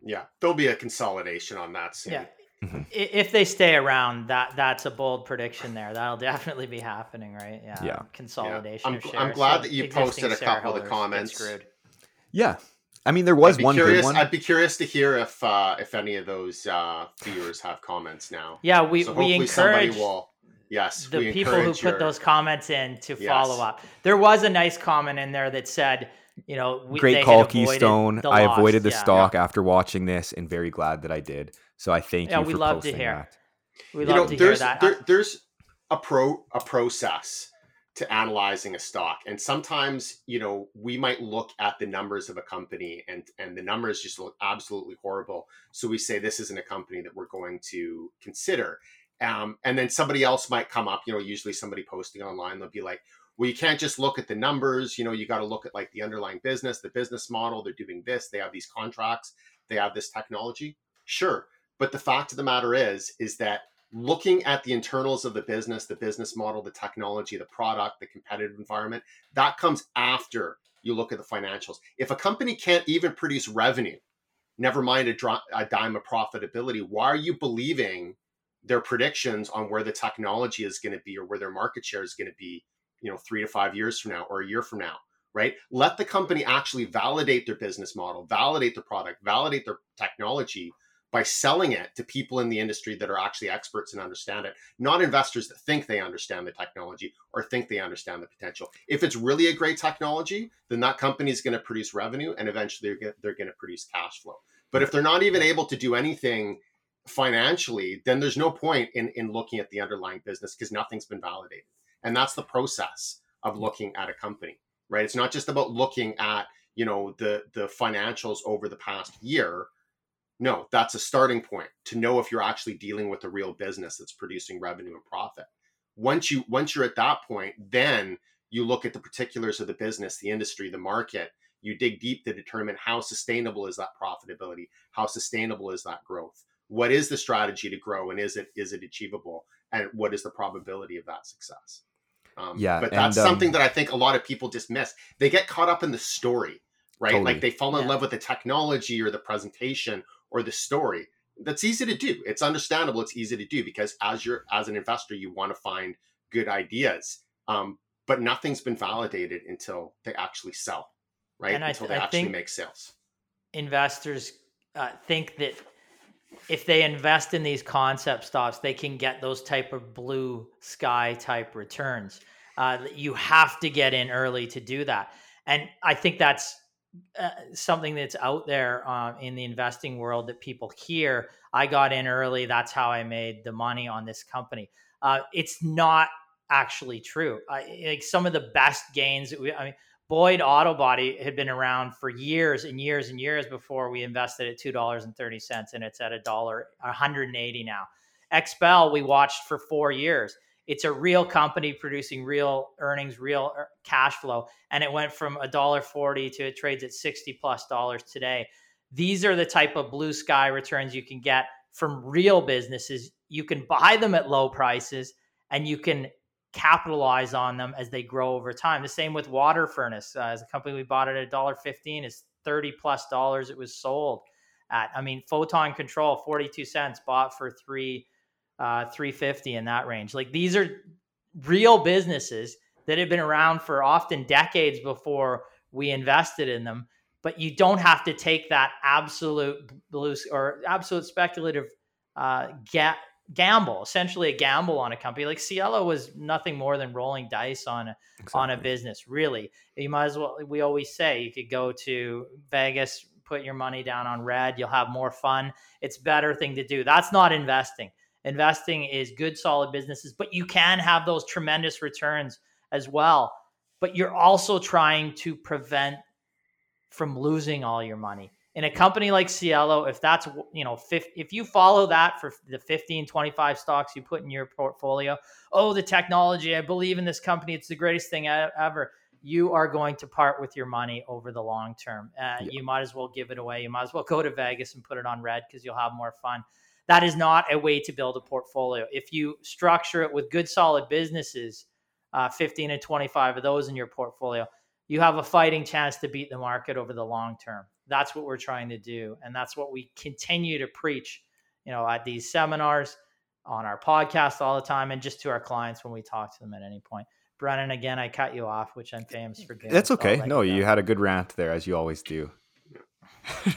Yeah, there'll be a consolidation on that soon. Yeah. Mm-hmm. If they stay around, that that's a bold prediction there. That'll definitely be happening, right? Yeah. Yeah. Consolidation. Yeah. I'm, I'm, glad so that you posted a couple of the comments. Yeah, I mean, there was one curious, one. I'd be curious to hear if uh, if any of those uh, viewers have comments now. Yeah, we so we encourage will, yes the people who put your, those comments in to yes. follow up. There was a nice comment in there that said, you know, we, great call, Keystone. I avoided the yeah. stock yeah. after watching this, and very glad that I did. So I thank you. yeah, you. we love to hear. That. We love know, to hear that. There, there's a pro a process to analyzing a stock and sometimes you know we might look at the numbers of a company and and the numbers just look absolutely horrible so we say this isn't a company that we're going to consider um, and then somebody else might come up you know usually somebody posting online they'll be like well you can't just look at the numbers you know you got to look at like the underlying business the business model they're doing this they have these contracts they have this technology sure but the fact of the matter is is that looking at the internals of the business, the business model, the technology, the product, the competitive environment, that comes after you look at the financials. If a company can't even produce revenue, never mind a, dime of profitability, why are you believing their predictions on where the technology is going to be or where their market share is going to be, you know, three to five years from now or a year from now? Right? Let the company actually validate their business model, validate the product, validate their technology by selling it to people in the industry that are actually experts and understand it, not investors that think they understand the technology or think they understand the potential. If it's really a great technology, then that company is going to produce revenue and eventually they're, they're going to produce cash flow. But if they're not even able to do anything financially, then there's no point in, in looking at the underlying business because nothing's been validated. And that's the process of looking at a company, right? It's not just about looking at, you know, the the financials over the past year. No, that's a starting point to know if you're actually dealing with a real business that's producing revenue and profit. Once you once you're at that point, then you look at the particulars of the business, the industry, the market, you dig deep to determine how sustainable is that profitability how sustainable is that growth what is the strategy to grow and is it is it achievable? And what is the probability of that success? Um, yeah but that's and, um, something that i think a lot of people dismiss. They get caught up in the story right? Totally. like they fall in yeah. love with the technology or the presentation or the story. That's easy to do. It's understandable it's easy to do because as you're as an investor you want to find good ideas um, but nothing's been validated until they actually sell right? And until I, they I actually make sales. investors uh, think that if they invest in these concept stocks, they can get those type of blue sky type returns. Uh, you have to get in early to do that, and I think that's uh, something that's out there uh, in the investing world that people hear. I got in early. That's how I made the money on this company. Uh, it's not actually true. I, like some of the best gains. I mean, Boyd Auto Body had been around for years and years and years before we invested at two dollars and thirty cents, and it's at a dollar, one hundred and eighty now. XPEL we watched for four years. It's a real company producing real earnings, real er, cash flow, and it went from a dollar forty to it trades at sixty plus dollars today. These are the type of blue sky returns you can get from real businesses. You can buy them at low prices, and you can capitalize on them as they grow over time. The same with Water Furnace. Uh, as a company we bought it at $1.15 is 30 plus dollars it was sold at. I mean, Photon Control, 42 cents, bought for three uh, 350 in that range. Like these are real businesses that have been around for often decades before we invested in them. But you don't have to take that absolute blue or absolute speculative uh, get gamble, essentially a gamble on a company. Like Cielo was nothing more than rolling dice on a, exactly. on a business. Really, you might as well. We always say you could go to Vegas, put your money down on red. You'll have more fun. It's better thing to do. That's not investing. Investing is good, solid businesses, but you can have those tremendous returns as well. But you're also trying to prevent from losing all your money in a company like Cielo, if that's, you know, if you follow that for the 15, 25 stocks you put in your portfolio, oh, the technology, I believe in this company, it's the greatest thing ever. You are going to part with your money over the long term. Uh, yeah. You might as well give it away. You might as well go to Vegas and put it on red because you'll have more fun. That is not a way to build a portfolio. If you structure it with good, solid businesses, uh, 15 and 25 of those in your portfolio, you have a fighting chance to beat the market over the long term. That's what we're trying to do. And that's what we continue to preach, you know, at these seminars, on our podcast all the time, and just to our clients when we talk to them at any point. Brennan, again, I cut you off, which I'm famous for doing. That's okay. No, you, you had a good rant there, as you always do.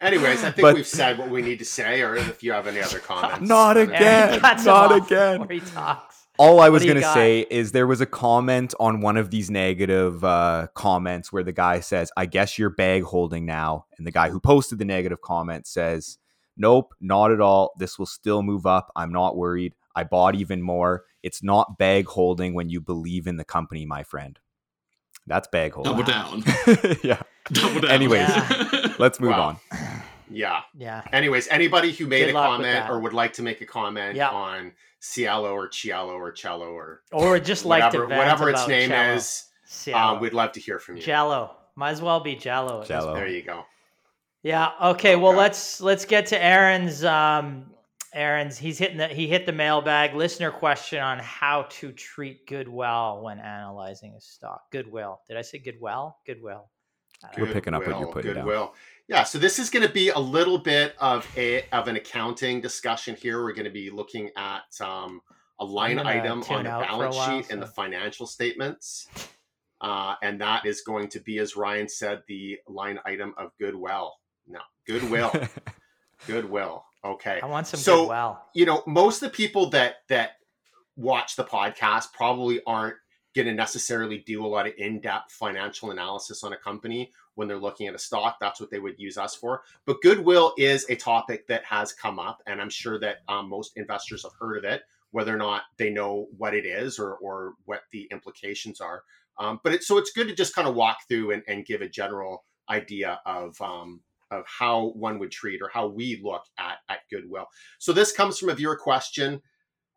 Anyways, I think but, we've said what we need to say, or if you have any other comments. Not again. Not again. He talks. All I was going to say is there was a comment on one of these negative uh, comments where the guy says, I guess you're bag holding now. And the guy who posted the negative comment says, Nope, not at all. This will still move up. I'm not worried. I bought even more. It's not bag holding when you believe in the company, my friend. That's bag holding. Double down. yeah. Double down. Anyways, yeah. let's move on. Yeah. Yeah. Anyways, anybody who made Good a comment or would like to make a comment yeah. on Cielo or Cielo or Cello or or just like whatever, whatever its name Cello. is. Uh, we'd love to hear from you. Jello. Might as well be Jello. Jello. There you go. Yeah. Okay. Well, let's let's get to Aaron's. Um, Aaron's. He's hitting the he hit the mailbag listener question on how to treat goodwill when analyzing a stock. Goodwill. Did I say goodwill? Goodwill. We're picking up what you're putting goodwill. down. Yeah, so this is going to be a little bit of a of an accounting discussion here. We're going to be looking at um, a line item on the balance while, sheet so. and the financial statements, uh, and that is going to be, as Ryan said, the line item of goodwill. No, goodwill. Goodwill. Okay. I want some so, goodwill. You know, most of the people that that watch the podcast probably aren't going to necessarily do a lot of in-depth financial analysis on a company when they're looking at a stock that's what they would use us for but goodwill is a topic that has come up and i'm sure that um, most investors have heard of it whether or not they know what it is or, or what the implications are um, but it's so it's good to just kind of walk through and, and give a general idea of um, of how one would treat or how we look at at goodwill. So this comes from a viewer question.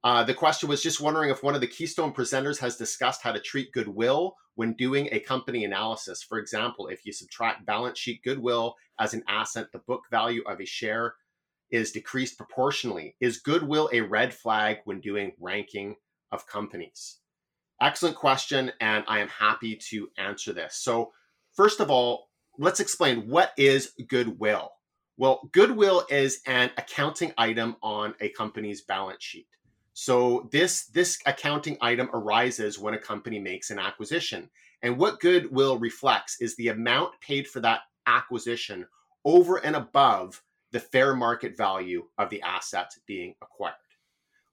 Uh, the question was just wondering if one of the Keystone presenters has discussed how to treat goodwill when doing a company analysis. For example, if you subtract balance sheet goodwill as an asset, the book value of a share is decreased proportionally. Is goodwill a red flag when doing ranking of companies? Excellent question, and I am happy to answer this. So, first of all, let's explain what is goodwill. Well, goodwill is an accounting item on a company's balance sheet. So this this accounting item arises when a company makes an acquisition. And what goodwill reflects is the amount paid for that acquisition over and above the fair market value of the asset being acquired.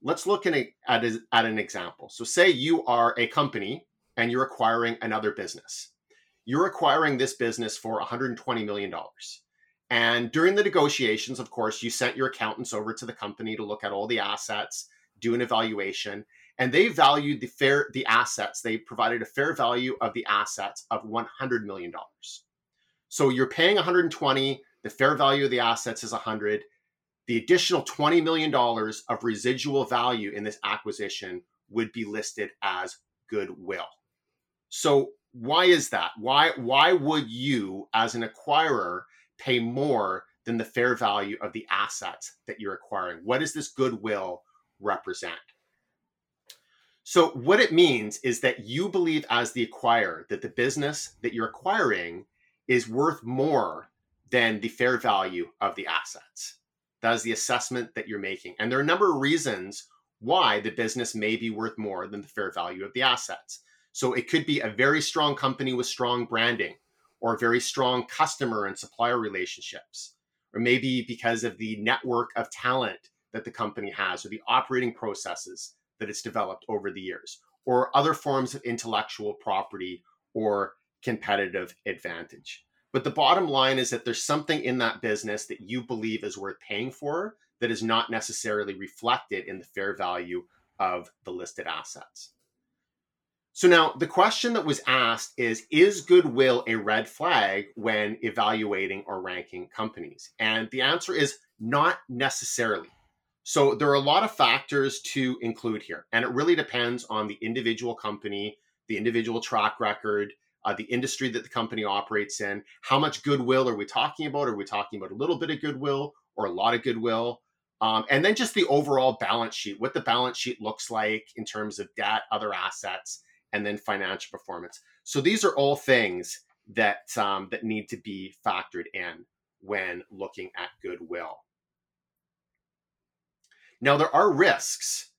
Let's look a, at, a, at an example. So say you are a company and you're acquiring another business you're acquiring this business for $120 million. And during the negotiations, of course, you sent your accountants over to the company to look at all the assets, do an evaluation, and they valued the fair the assets. They provided a fair value of the assets of $100 million. So you're paying 120, the fair value of the assets is 100. The additional $20 million of residual value in this acquisition would be listed as goodwill. So why is that? Why why would you as an acquirer pay more than the fair value of the assets that you're acquiring? what is this goodwill represent? So what it means is that you believe as the acquirer that the business that you're acquiring is worth more than the fair value of the assets. That is the assessment that you're making. And there are a number of reasons why the business may be worth more than the fair value of the assets. So it could be a very strong company with strong branding or very strong customer and supplier relationships, or maybe because of the network of talent that the company has or the operating processes that it's developed over the years, or other forms of intellectual property or competitive advantage. But the bottom line is that there's something in that business that you believe is worth paying for that is not necessarily reflected in the fair value of the listed assets. So now the question that was asked is Is goodwill a red flag when evaluating or ranking companies? And the answer is not necessarily. So there are a lot of factors to include here, and it really depends on the individual company, the individual track record, uh, the industry that the company operates in. How much goodwill are we talking about? Are we talking about a little bit of goodwill or a lot of goodwill? Um, and then just the overall balance sheet, what the balance sheet looks like in terms of debt, other assets, and then financial performance. So these are all things that um, that need to be factored in when looking at goodwill. Now there are risks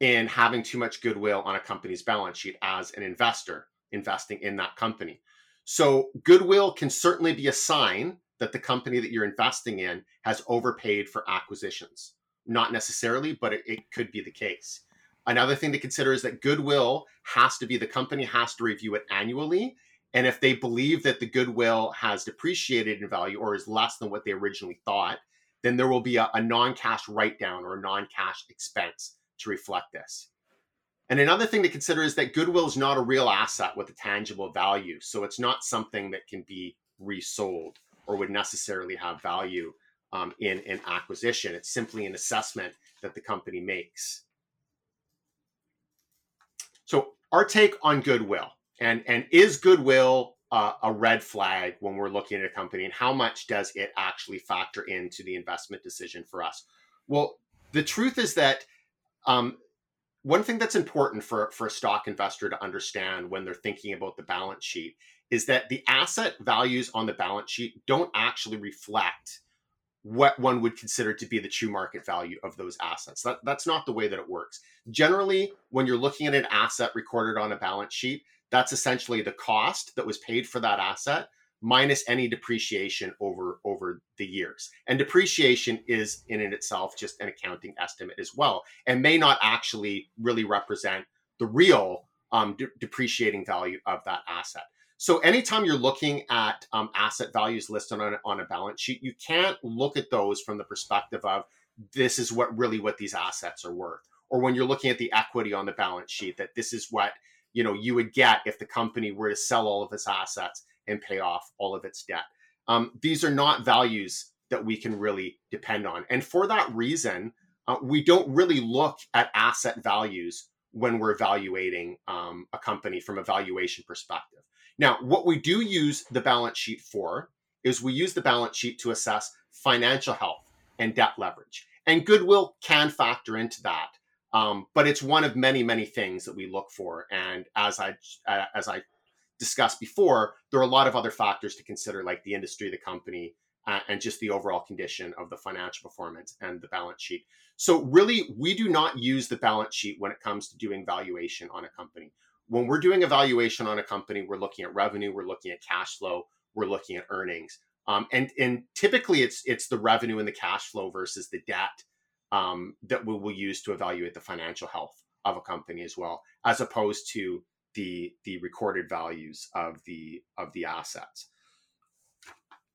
in having too much goodwill on a company's balance sheet as an investor investing in that company. So goodwill can certainly be a sign that the company that you're investing in has overpaid for acquisitions. Not necessarily, but it, it could be the case. Another thing to consider is that goodwill has to be the company has to review it annually. And if they believe that the goodwill has depreciated in value or is less than what they originally thought, then there will be a, a non cash write down or a non cash expense to reflect this. And another thing to consider is that goodwill is not a real asset with a tangible value. So it's not something that can be resold or would necessarily have value um, in an acquisition. It's simply an assessment that the company makes. So our take on goodwill and and is goodwill uh, a red flag when we're looking at a company and how much does it actually factor into the investment decision for us? Well, the truth is that um, one thing that's important for, for a stock investor to understand when they're thinking about the balance sheet is that the asset values on the balance sheet don't actually reflect what one would consider to be the true market value of those assets. That, that's not the way that it works. Generally, when you're looking at an asset recorded on a balance sheet, that's essentially the cost that was paid for that asset minus any depreciation over over the years. And depreciation is in and itself just an accounting estimate as well and may not actually really represent the real um, de- depreciating value of that asset. So anytime you're looking at um, asset values listed on, on a balance sheet you can't look at those from the perspective of this is what really what these assets are worth. Or when you're looking at the equity on the balance sheet that this is what you know you would get if the company were to sell all of its assets and pay off all of its debt. Um, these are not values that we can really depend on. And for that reason, uh, we don't really look at asset values when we're evaluating um, a company from a valuation perspective. Now, what we do use the balance sheet for is we use the balance sheet to assess financial health and debt leverage. And goodwill can factor into that. Um, but it's one of many, many things that we look for. And as I as I discussed before, there are a lot of other factors to consider, like the industry, the company, uh, and just the overall condition of the financial performance and the balance sheet. So, really, we do not use the balance sheet when it comes to doing valuation on a company. When we're doing a valuation on a company, we're looking at revenue, we're looking at cash flow, we're looking at earnings, um, and and typically it's it's the revenue and the cash flow versus the debt um, that we will use to evaluate the financial health of a company as well, as opposed to the the recorded values of the of the assets.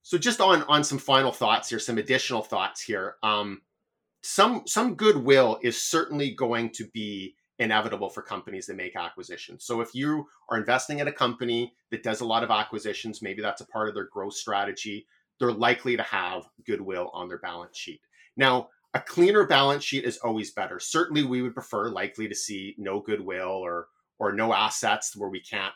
So just on on some final thoughts here, some additional thoughts here. Um, some some goodwill is certainly going to be inevitable for companies that make acquisitions. So if you are investing in a company that does a lot of acquisitions, maybe that's a part of their growth strategy, they're likely to have goodwill on their balance sheet. Now, a cleaner balance sheet is always better. Certainly we would prefer likely to see no goodwill or or no assets where we can't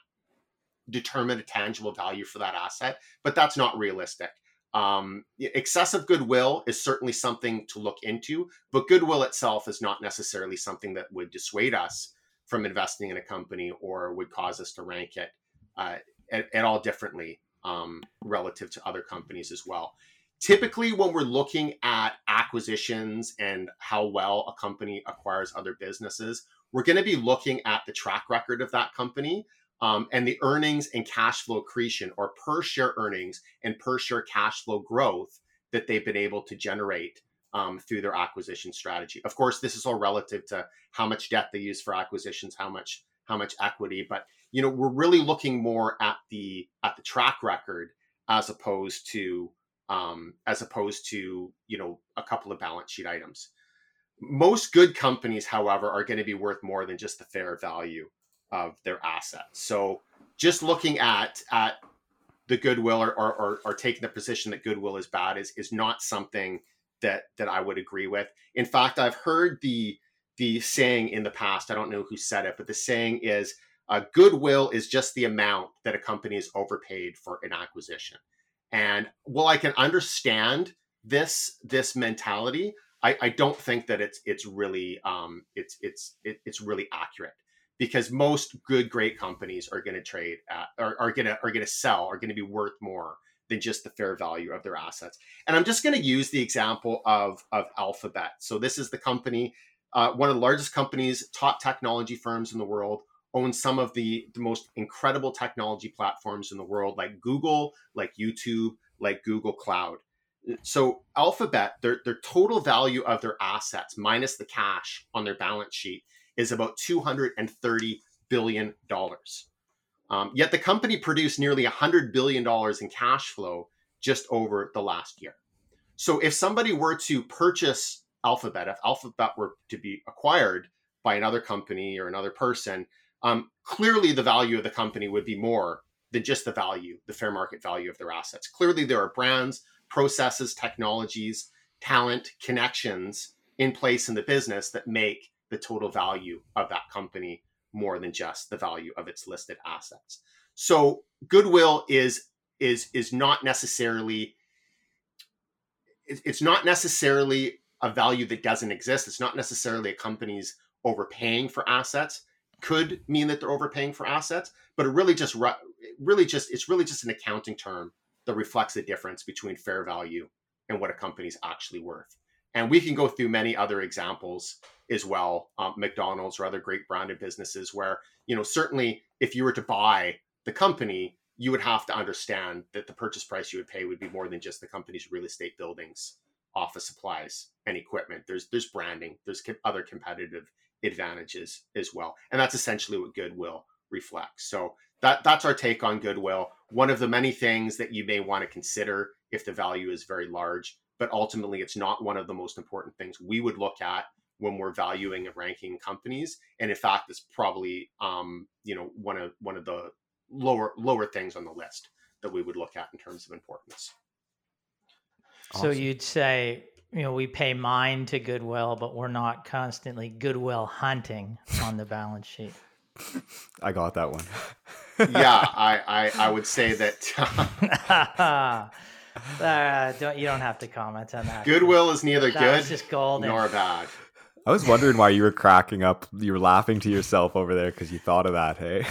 determine a tangible value for that asset, but that's not realistic. Um, excessive goodwill is certainly something to look into, but goodwill itself is not necessarily something that would dissuade us from investing in a company or would cause us to rank it uh, at, at, all differently um, relative to other companies as well. Typically, when we're looking at acquisitions and how well a company acquires other businesses, we're going to be looking at the track record of that company um, and the earnings and cash flow accretion or per share earnings and per share cash flow growth that they've been able to generate um, through their acquisition strategy. Of course, this is all relative to how much debt they use for acquisitions, how much how much equity, but you know we're really looking more at the at the track record as opposed to um, as opposed to you know a couple of balance sheet items. Most good companies, however, are going to be worth more than just the fair value of their assets. So just looking at at the goodwill or, or, or, or taking the position that goodwill is bad is is not something that that I would agree with. In fact, I've heard the the saying in the past. I don't know who said it, but the saying is uh, goodwill is just the amount that a company is overpaid for an acquisition. And while I can understand this this mentality, I, I don't think that it's it's really um, it's it's it, it's really accurate because most good great companies are going to trade at, are, are going to are going to sell are going to be worth more than just the fair value of their assets. And I'm just going to use the example of of Alphabet. So this is the company, uh, one of the largest companies, top technology firms in the world, owns some of the, the most incredible technology platforms in the world, like Google, like YouTube, like Google Cloud so Alphabet, their their total value of their assets minus the cash on their balance sheet is about two hundred and thirty billion dollars. Um, yet the company produced nearly hundred billion dollars in cash flow just over the last year. So if somebody were to purchase Alphabet, if Alphabet were to be acquired by another company or another person, um, clearly the value of the company would be more than just the value, the fair market value of their assets. Clearly, there are brands, processes, technologies, talent, connections in place in the business that make the total value of that company more than just the value of its listed assets. So goodwill is is is not necessarily it's not necessarily a value that doesn't exist. It's not necessarily a company's overpaying for assets. Could mean that they're overpaying for assets, but it really just really just it's really just an accounting term that reflects the difference between fair value and what a company's actually worth. And we can go through many other examples as well, um, McDonald's or other great branded businesses where, you know, certainly if you were to buy the company, you would have to understand that the purchase price you would pay would be more than just the company's real estate buildings, office supplies, and equipment. There's there's branding, there's other competitive advantages as well, and that's essentially what goodwill reflects. So that that's our take on goodwill. One of the many things that you may want to consider if the value is very large, but ultimately it's not one of the most important things we would look at when we're valuing and ranking companies. And in fact, it's probably um, you know one of one of the lower lower things on the list that we would look at in terms of importance. Awesome. So you'd say, you know, we pay mind to goodwill, but we're not constantly goodwill hunting on the balance sheet. I got that one. yeah, I, I, I would say that. uh, don't you don't have to comment on that. Goodwill is neither that good just golden. nor bad. I was wondering why you were cracking up. You were laughing to yourself over there because you thought of that. Hey,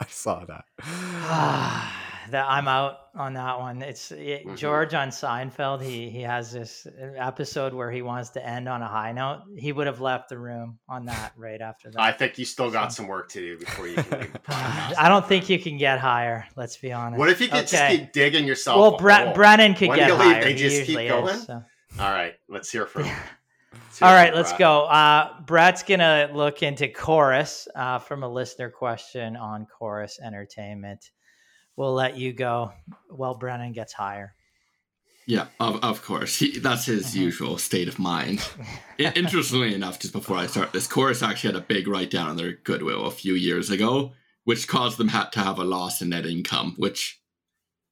I saw that. that I'm out on that one. It's it, mm-hmm. George on Seinfeld. He he has this episode where he wants to end on a high note. He would have left the room on that right after that. I think you still got so. some work to do before you can leave. I don't think you can get higher. Let's be honest. What if you could okay. just keep digging yourself? Well, Bre- Brennan could when get higher. They just keep going. Is, so. All right, let's hear from. All right, let's go. Uh, Brett's gonna look into Corus uh, from a listener question on Corus Entertainment. We'll let you go while Brennan gets higher. Yeah, of, of course. He, that's his mm-hmm. usual state of mind. Interestingly enough, just before I start this, Corus actually had a big write down on their goodwill a few years ago, which caused them to have a loss in net income, which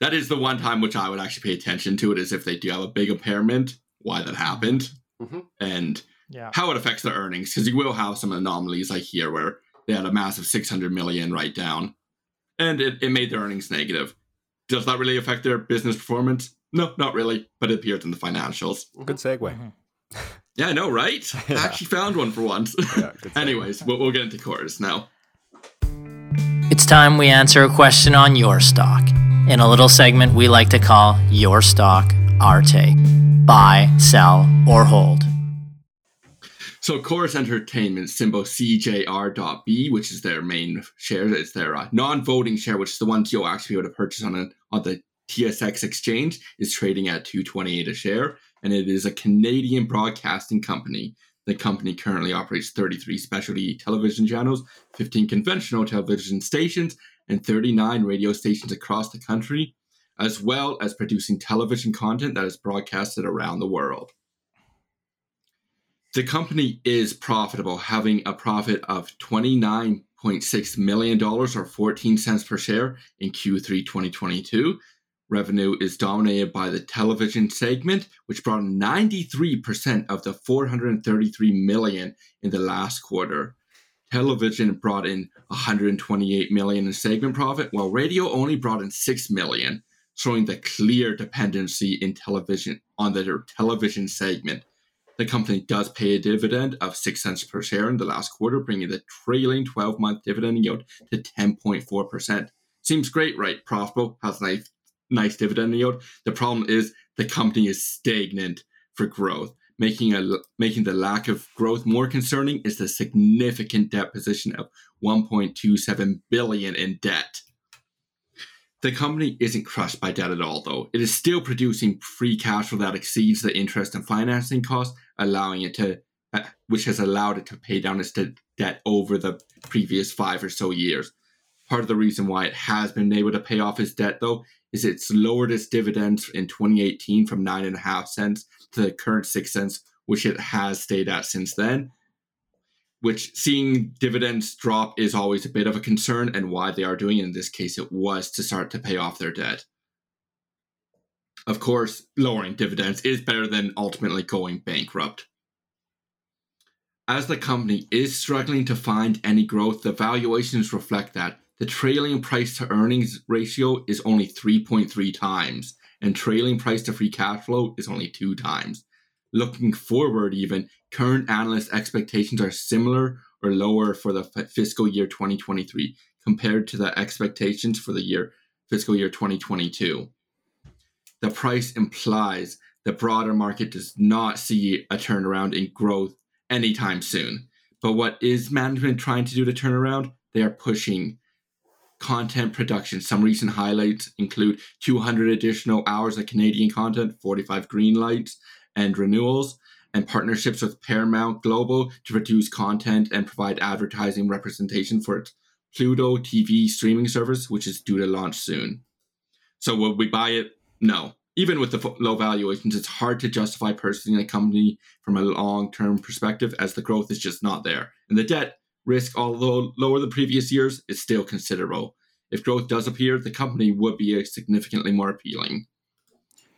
that is the one time which I would actually pay attention to it is if they do have a big impairment, why that happened mm-hmm. and yeah. how it affects their earnings. Because you will have some anomalies like here where they had a massive 600 million write down and it, it made their earnings negative. Does that really affect their business performance? No, not really, but it appears in the financials. Good segue. Mm-hmm. Yeah, I know, right? yeah. I actually found one for once. Yeah, Anyways, we'll, we'll get into Corus now. It's time we answer a question on your stock in a little segment we like to call Your Stock, Our Take buy, sell, or hold. So Corus Entertainment, symbol CJR.B, which is their main share, it's their uh, non-voting share, which is the ones you'll actually be able to purchase on a, on the TSX exchange, is trading at 228 a share, and it is a Canadian broadcasting company. The company currently operates 33 specialty television channels, 15 conventional television stations, and 39 radio stations across the country, as well as producing television content that is broadcasted around the world. The company is profitable, having a profit of $29.6 million or 14 cents per share in Q3 2022. Revenue is dominated by the television segment, which brought 93% of the 433 million in the last quarter. Television brought in 128 million in segment profit, while radio only brought in 6 million showing the clear dependency in television on the television segment. The company does pay a dividend of 6 cents per share in the last quarter, bringing the trailing 12 month dividend yield to 10.4%. Seems great, right? Profitable, has nice, nice dividend yield. The problem is the company is stagnant for growth. Making, a, making the lack of growth more concerning is the significant debt position of 1.27 billion in debt. The company isn't crushed by debt at all, though. It is still producing free cash flow that exceeds the interest and financing costs, allowing it to, uh, which has allowed it to pay down its debt over the previous five or so years. Part of the reason why it has been able to pay off its debt, though, is it's lowered its dividends in 2018 from nine and a half cents to the current six cents, which it has stayed at since then which seeing dividends drop is always a bit of a concern and why they are doing it. In this case, it was to start to pay off their debt. Of course, lowering dividends is better than ultimately going bankrupt. As the company is struggling to find any growth, the valuations reflect that. The trailing price to earnings ratio is only 3.3 times, and trailing price to free cash flow is only 2 times looking forward, even current analyst expectations are similar or lower for the fiscal year 2023 compared to the expectations for the year fiscal year 2022. The price implies the broader market does not see a turnaround in growth anytime soon. But what is management trying to do to turn around? They are pushing content production. Some recent highlights include 200 additional hours of Canadian content, 45 green lights and renewals, and partnerships with Paramount Global to produce content and provide advertising representation for its Pluto TV streaming service, which is due to launch soon. So, will we buy it? No. Even with the low valuations, it's hard to justify purchasing a company from a long term perspective as the growth is just not there. And the debt risk, although lower than previous years, is still considerable. If growth does appear, the company would be significantly more appealing.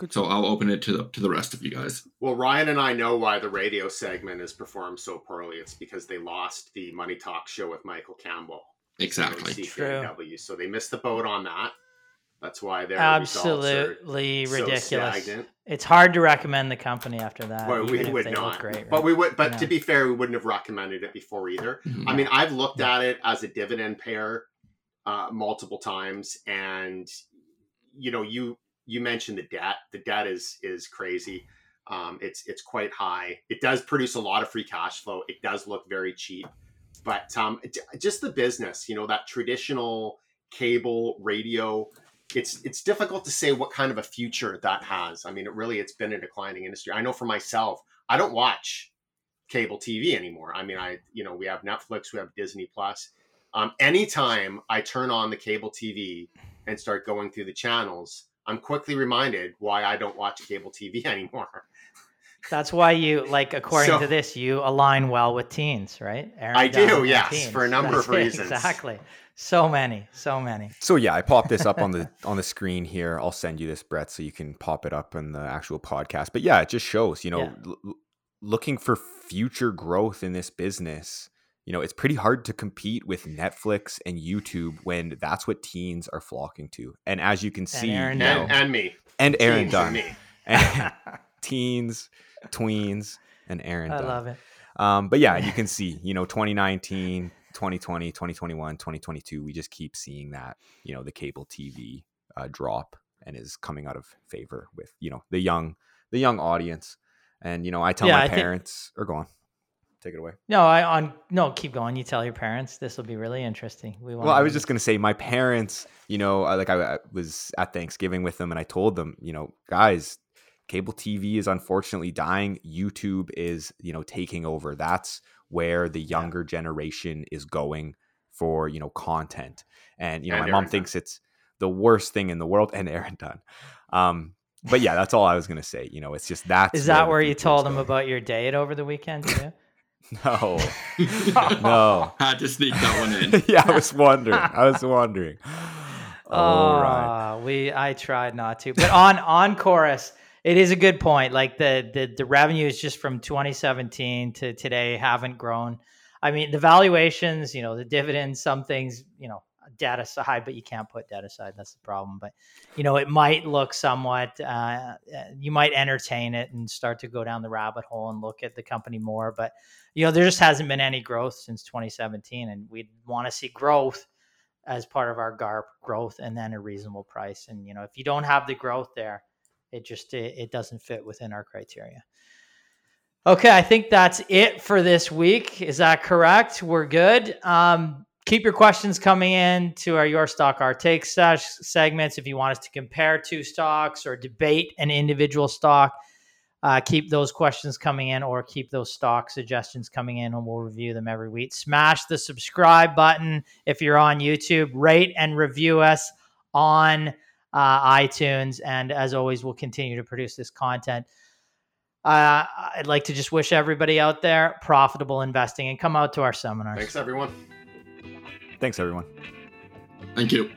Good. So I'll open it to the to the rest of you guys. Well, Ryan and I know why the radio segment is performed so poorly. It's because they lost the Money Talk show with Michael Campbell. Exactly. True. So they missed the boat on that. That's why they're absolutely ridiculous. So it's hard to recommend the company after that. Well, we would not. Great, right? But we would. But yeah. to be fair, we wouldn't have recommended it before either. Mm-hmm. I mean, I've looked yeah. at it as a dividend payer uh, multiple times, and you know, you you mentioned the debt. The debt is is crazy. Um, it's it's quite high. It does produce a lot of free cash flow. It does look very cheap, but um, just the business, you know, that traditional cable radio. It's it's difficult to say what kind of a future that has. I mean, it really it's been a declining industry. I know for myself, I don't watch cable TV anymore. I mean, I you know we have Netflix, we have Disney Plus. Um, anytime I turn on the cable TV and start going through the channels, I'm quickly reminded why I don't watch cable TV anymore. That's why you like, according so, to this, you align well with teens, right? Aaron I do, yes, teens. for a number That's of reasons. Exactly. So many, so many. So yeah, I popped this up on the on the screen here. I'll send you this, Brett, so you can pop it up in the actual podcast. But yeah, it just shows, you know, yeah. l- looking for future growth in this business you know, it's pretty hard to compete with Netflix and YouTube when that's what teens are flocking to. And as you can see, and, you know, and, and, me, and Aaron teens Dunn, me. and teens, tweens, and Aaron. I Dunn. love it. Um, but yeah, you can see, you know, 2019, 2020, 2021, 2022, we just keep seeing that, you know, the cable TV uh, drop and is coming out of favor with, you know, the young, the young audience. And, you know, I tell yeah, my I parents, think- or go on take it away. No, I on no, keep going. You tell your parents. This will be really interesting. We well, I was just gonna say my parents. You know, like I, I, was at Thanksgiving with them, and I told them, you know, guys, cable TV is unfortunately dying. YouTube is, you know, taking over. That's where the younger yeah. generation is going for you know content. And you know, and my Aaron mom Dunn. thinks it's the worst thing in the world, and Aaron Dunn. Um, but yeah, that's all I was gonna say. You know, it's just that. Is that where, where you told them about your date over the weekend too? No, no. I had to sneak that one in. yeah, I was wondering. I was wondering. All oh, right. We I tried not to, but on on Corus, it is a good point. Like the the the revenues just from 2017 to today haven't grown. I mean, the valuations, you know, the dividends, some things, you know, debt side, but you can't put data side. That's the problem. But you know, it might look somewhat. Uh, uh, you might entertain it and start to go down the rabbit hole and look at the company more. But you know, there just hasn't been any growth since 2017, and we want to see growth as part of our GARP growth, and then a reasonable price. And you know, if you don't have the growth there, it just it, it doesn't fit within our criteria. Okay, I think that's it for this week. Is that correct? We're good. Um, keep your questions coming in to our Your Stock Our Take segments. If you want us to compare two stocks or debate an individual stock, uh, keep those questions coming in or keep those stock suggestions coming in and we'll review them every week. Smash the subscribe button if you're on YouTube, rate and review us on uh, iTunes. And as always, we'll continue to produce this content. Uh, I'd like to just wish everybody out there profitable investing and come out to our seminars. Thanks, everyone. Thanks, everyone. Thank you.